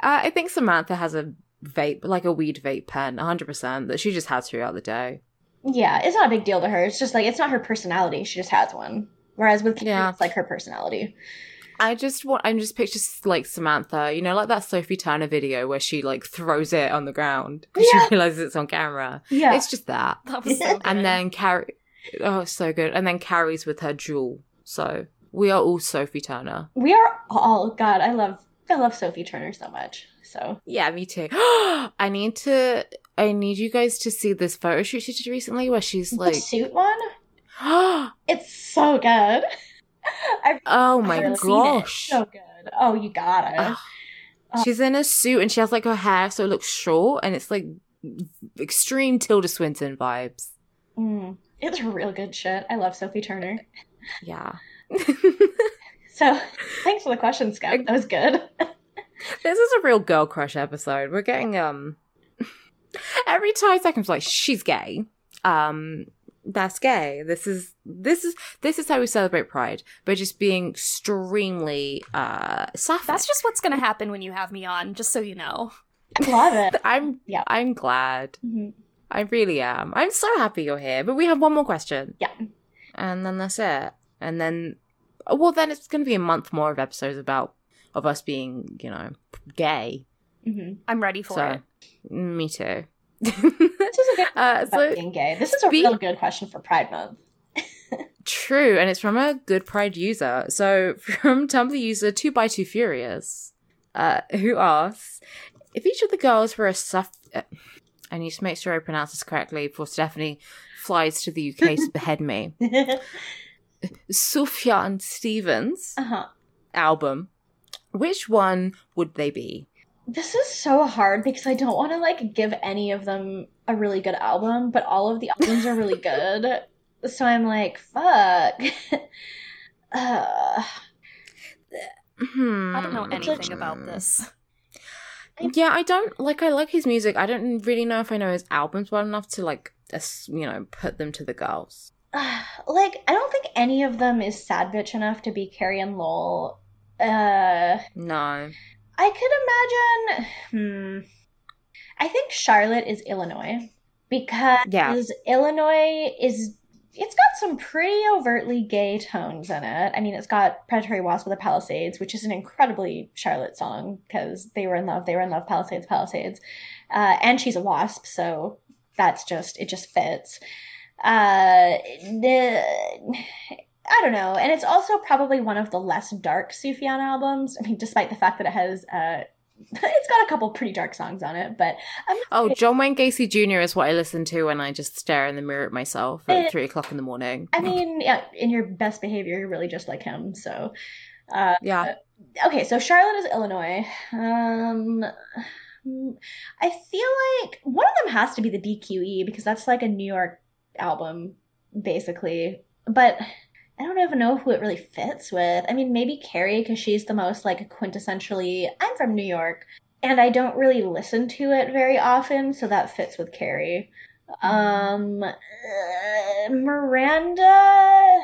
I think Samantha has a vape, like a weed vape pen, 100%, that she just has throughout the day. Yeah, it's not a big deal to her. It's just like it's not her personality. She just has one. Whereas with Carrie, Yeah. it's like her personality. I just want, I'm just picture like Samantha, you know, like that Sophie Turner video where she like throws it on the ground because Yeah. she realizes it's on camera. Yeah. It's just that. That was so good. And then Carrie, oh, so good. And then Carrie's with her Juul. So we are all Sophie Turner. we are all God, I love I love Sophie Turner so much. So Yeah, me too. I need to, I need you guys to see this photo shoot she did recently where she's the like, suit one, it's so good. I've my I've gosh. so good. Oh, you got it. Ugh. She's in a suit and she has like her hair so it looks short and it's like extreme Tilda Swinton vibes. Mm, it's real good shit. I love Sophie Turner. Yeah. So thanks for the question, Scott. That was good. this is a real girl crush episode. We're getting um every time seconds like she's gay. Um that's gay. This is this is this is how we celebrate pride by just being extremely uh sapphic. That's just what's going to happen when you have me on, just so you know. I love it. I'm Yeah. I'm glad. Mhm. I really am. I'm so happy you're here. But we have one more question. Yeah. And then that's it. And then, well, then it's going to be a month more of episodes about of us being, you know, gay. Mhm. I'm ready for So, it. me too. This is a good uh, so being gay. This is a be- real good question for Pride Month. true, and it's from a good Pride user. So from Tumblr user two by two furious, uh, who asks if each of the girls were a suff. Uh, I need to make sure I pronounce this correctly before Stephanie flies to the UK to behead me. Sufjan Stevens uh-huh. album, which one would they be? This is so hard because I don't want to like give any of them a really good album, but all of the albums are really good. So I'm like, fuck. uh, Hmm. I don't know It's a- anything about this. Yeah, I don't like. I like his music. I don't really know if I know his albums well enough to like, you know, put them to the girls. like, I don't think any of them is sad bitch enough to be Carrie and Lowell. Uh, No. I could imagine. Hmm. I think Charlotte is Illinois because Yeah. Illinois is. It's got some pretty overtly gay tones in it. I mean, it's got Predatory Wasp with the Palisades, which is an incredibly Charlotte song because they were in love. They were in love, Palisades, Palisades. Uh, and she's a wasp, so that's just, it just fits. Uh, the, I don't know. And it's also probably one of the less dark Sufjan albums. I mean, despite the fact that it has, uh, it's got a couple pretty dark songs on it, but I'm Oh, John Wayne Gacy Jr. is what I listen to when I just stare in the mirror at myself Eh. at three o'clock in the morning. I mean, yeah, in your best behavior, you're really just like him. So, uh, yeah. okay, so Charlotte is Illinois. Um, I feel like one of them has to be the BQE because that's like a New York album, basically. But I don't even know who it really fits with. I mean, maybe Carrie because she's the most like quintessentially. I'm from New York, and I don't really listen to it very often, so that fits with Carrie. Um, uh, Miranda.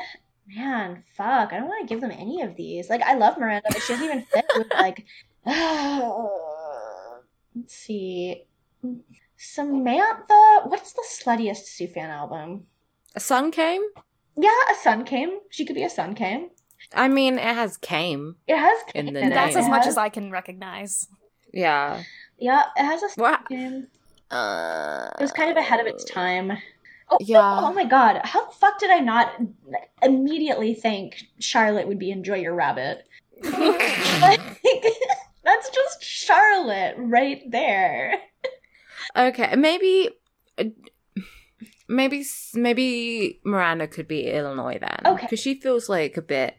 Man, fuck. I don't want to give them any of these. Like, I love Miranda, but she doesn't even fit with, like. let's see. Samantha. What's the sluttiest Sufjan album? A sun came? Yeah, a sun came. She could be a sun came. I mean, it has came. It has In the in it. That's as much as I can recognize. Yeah. Yeah, it has a sun What? came. Uh, It was kind of ahead of its time. Oh, Yeah. Oh my god, how the fuck did I not immediately think Charlotte would be Enjoy Your Rabbit? like, that's just Charlotte right there. Okay, maybe. Maybe maybe Miranda could be Illinois then. Okay. because she feels like a bit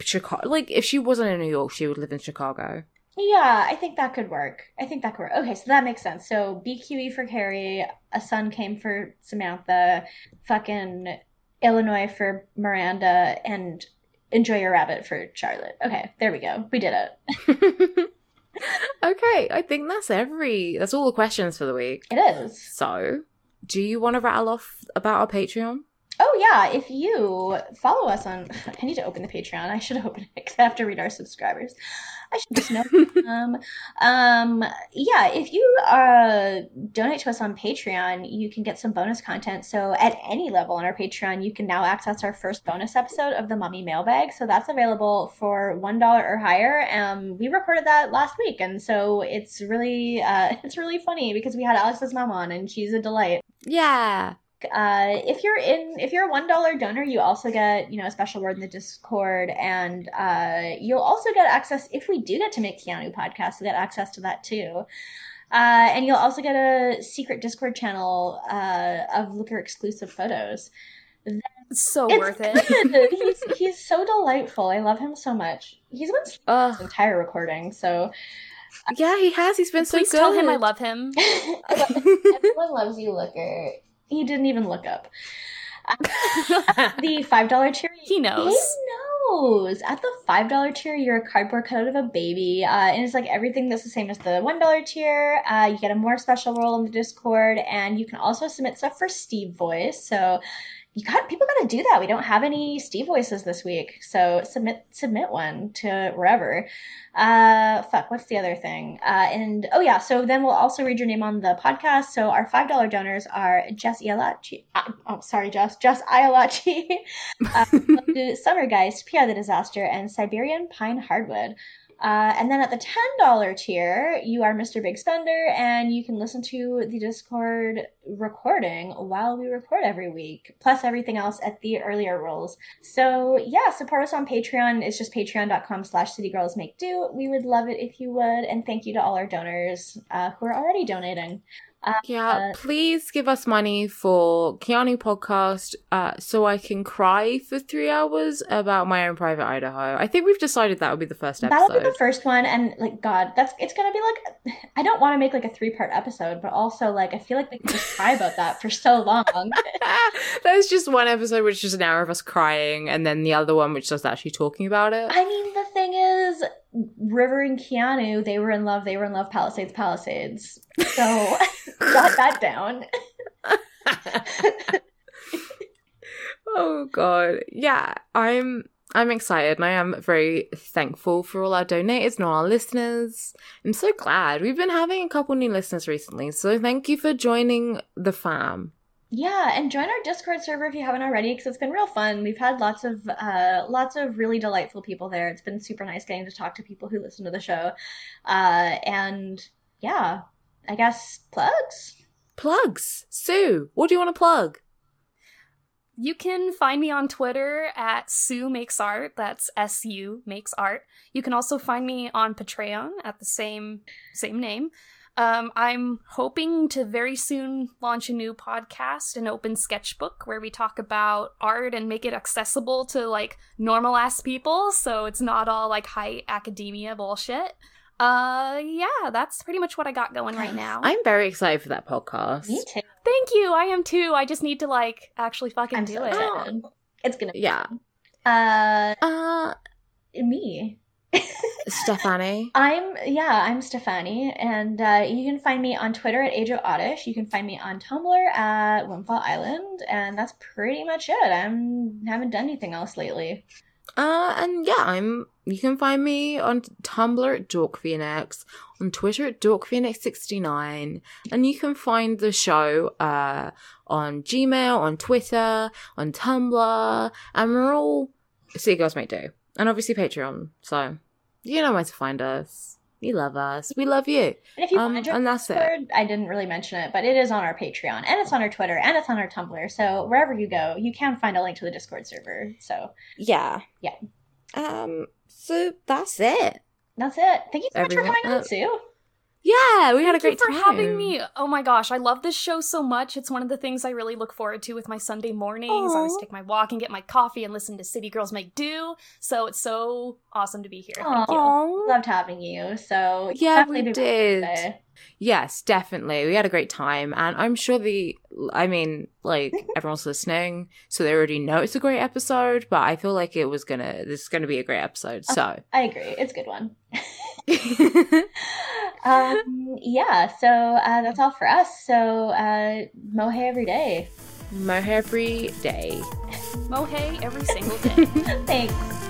Chicago. Like if she wasn't in New York, she would live in Chicago. Yeah, I think that could work. I think that could work. Okay, so that makes sense. So BQE for Carrie, a sun came for Samantha, fucking Illinois for Miranda, and Enjoy Your Rabbit for Charlotte. Okay, there we go. We did it. okay, I think that's every. That's all the questions for the week. It is. So, do you want to rattle off about our Patreon? Oh yeah, if you follow us on, I need to open the Patreon. I should open it because I have to read our subscribers. I should just know. um, um, yeah, if you uh donate to us on Patreon, you can get some bonus content. So at any level on our Patreon, you can now access our first bonus episode of the Mummy Mailbag. So that's available for one dollar or higher. Um, we recorded that last week, and so it's really uh it's really funny because we had Alex's mom on, and she's a delight Yeah. uh, if you're in if you're a one dollar donor you also get you know a special word in the discord and uh, you'll also get access if we do get to make keanu podcast you'll get access to that too. Uh, and you'll also get a secret discord channel uh, of looker exclusive photos. It's so it's worth it. he's he's so delightful. I love him so much. He's been sleeping Uh, this entire recording so yeah, he has. He's been Please so tell good. him I love him. everyone loves you looker he didn't even look up the five dollar tier He knows. He knows. At the five dollar tier, you're a cardboard cutout of a baby, uh, and it's like everything that's the same as the one dollar tier. Uh, you get a more special role in the Discord, and you can also submit stuff for Steve Voice. So you got people got to do that. We don't have any Steve voices this week, so submit submit one to wherever. Uh, fuck, what's the other thing? Uh, and oh yeah, so then we'll also read your name on the podcast. So our five dollar donors are Jess Ialachi. Uh, oh, sorry, Jess. Jess Ialachi. uh, Summer Geist, Pierre the Disaster, and Siberian Pine Hardwood. Uh, and then at the $10 tier, you are Mr. Big Spender, and you can listen to the Discord recording while we record every week, plus everything else at the earlier rolls. So yeah, support us on Patreon. It's just patreon.com slash citygirlsmakedo. We would love it if you would, and thank you to all our donors uh, who are already donating. Yeah, Uh, please give us money for Keanu podcast uh, so I can cry for three hours about my own private Idaho. I think we've decided that would be the first episode. That'll be the first one, and like God, that's it's gonna be like I don't want to make like a three part episode, but also like I feel like we can just cry about that for so long. There's just one episode which is an hour of us crying, and then the other one which is actually talking about it. I mean, the thing is, River and Keanu, they were in love. They were in love. Palisades, Palisades. So got that down. oh god, yeah, I'm I'm excited, and I am very thankful for all our donators and all our listeners. I'm so glad we've been having a couple new listeners recently, so thank you for joining the fam. Yeah, and join our Discord server if you haven't already, because it's been real fun. We've had lots of uh, lots of really delightful people there. It's been super nice getting to talk to people who listen to the show, uh, and yeah, I guess plugs. Plugs, Sue. What do you want to plug? You can find me on Twitter at Sue Makes Art. That's S U Makes Art. You can also find me on Patreon at the same same name. Um, I'm hoping to very soon launch a new podcast, an open sketchbook, where we talk about art and make it accessible to like normal ass people, so it's not all like high academia bullshit. Uh, yeah, that's pretty much what I got going right now. I'm very excited for that podcast. Me too. Thank you. I am too. I just need to like actually fucking I'm do so it. excited. It's gonna. Yeah. Uh, Uh, me. Stephanie. I'm yeah, I'm Stefani, and uh, you can find me on Twitter at Age of Oddish. You can find me on Tumblr at Windfall Island, and that's pretty much it. I'm haven't done anything else lately. Uh, and yeah, I'm. You can find me on Tumblr at Dork Phoenix, on Twitter at Dork Phoenix sixty nine, and you can find the show uh on Gmail, on Twitter, on Tumblr, and we're all City Girls Make Do, and obviously Patreon. So you know where to find us. You love us. We love you. And if you Um, want to join and the that's it. I didn't really mention it, but it is on our Patreon, and it's on our Twitter, and it's on our Tumblr. So wherever you go, you can find a link to the Discord server. So Yeah. Yeah. Um. So that's it. that's it. Thank you so much for Everyone- coming on, uh, Sue. Yeah, we had a Thank great you for time. having me. Oh my gosh, I love this show so much. It's one of the things I really look forward to with my Sunday mornings. I always take my walk and get my coffee and listen to City Girls Make Do. So it's so awesome to be here. Thank you. Aw. Loved having you. So Yeah, definitely we did. Yes, definitely. We had a great time, and I'm sure the. I mean, like everyone's listening, so they already know it's a great episode. But I feel like it was gonna. This is gonna be a great episode. Oh, so, I agree. It's a good one. um, yeah, so uh, that's all for us. So uh, mohe every day. mohe every day. Mohey every single day. Thanks.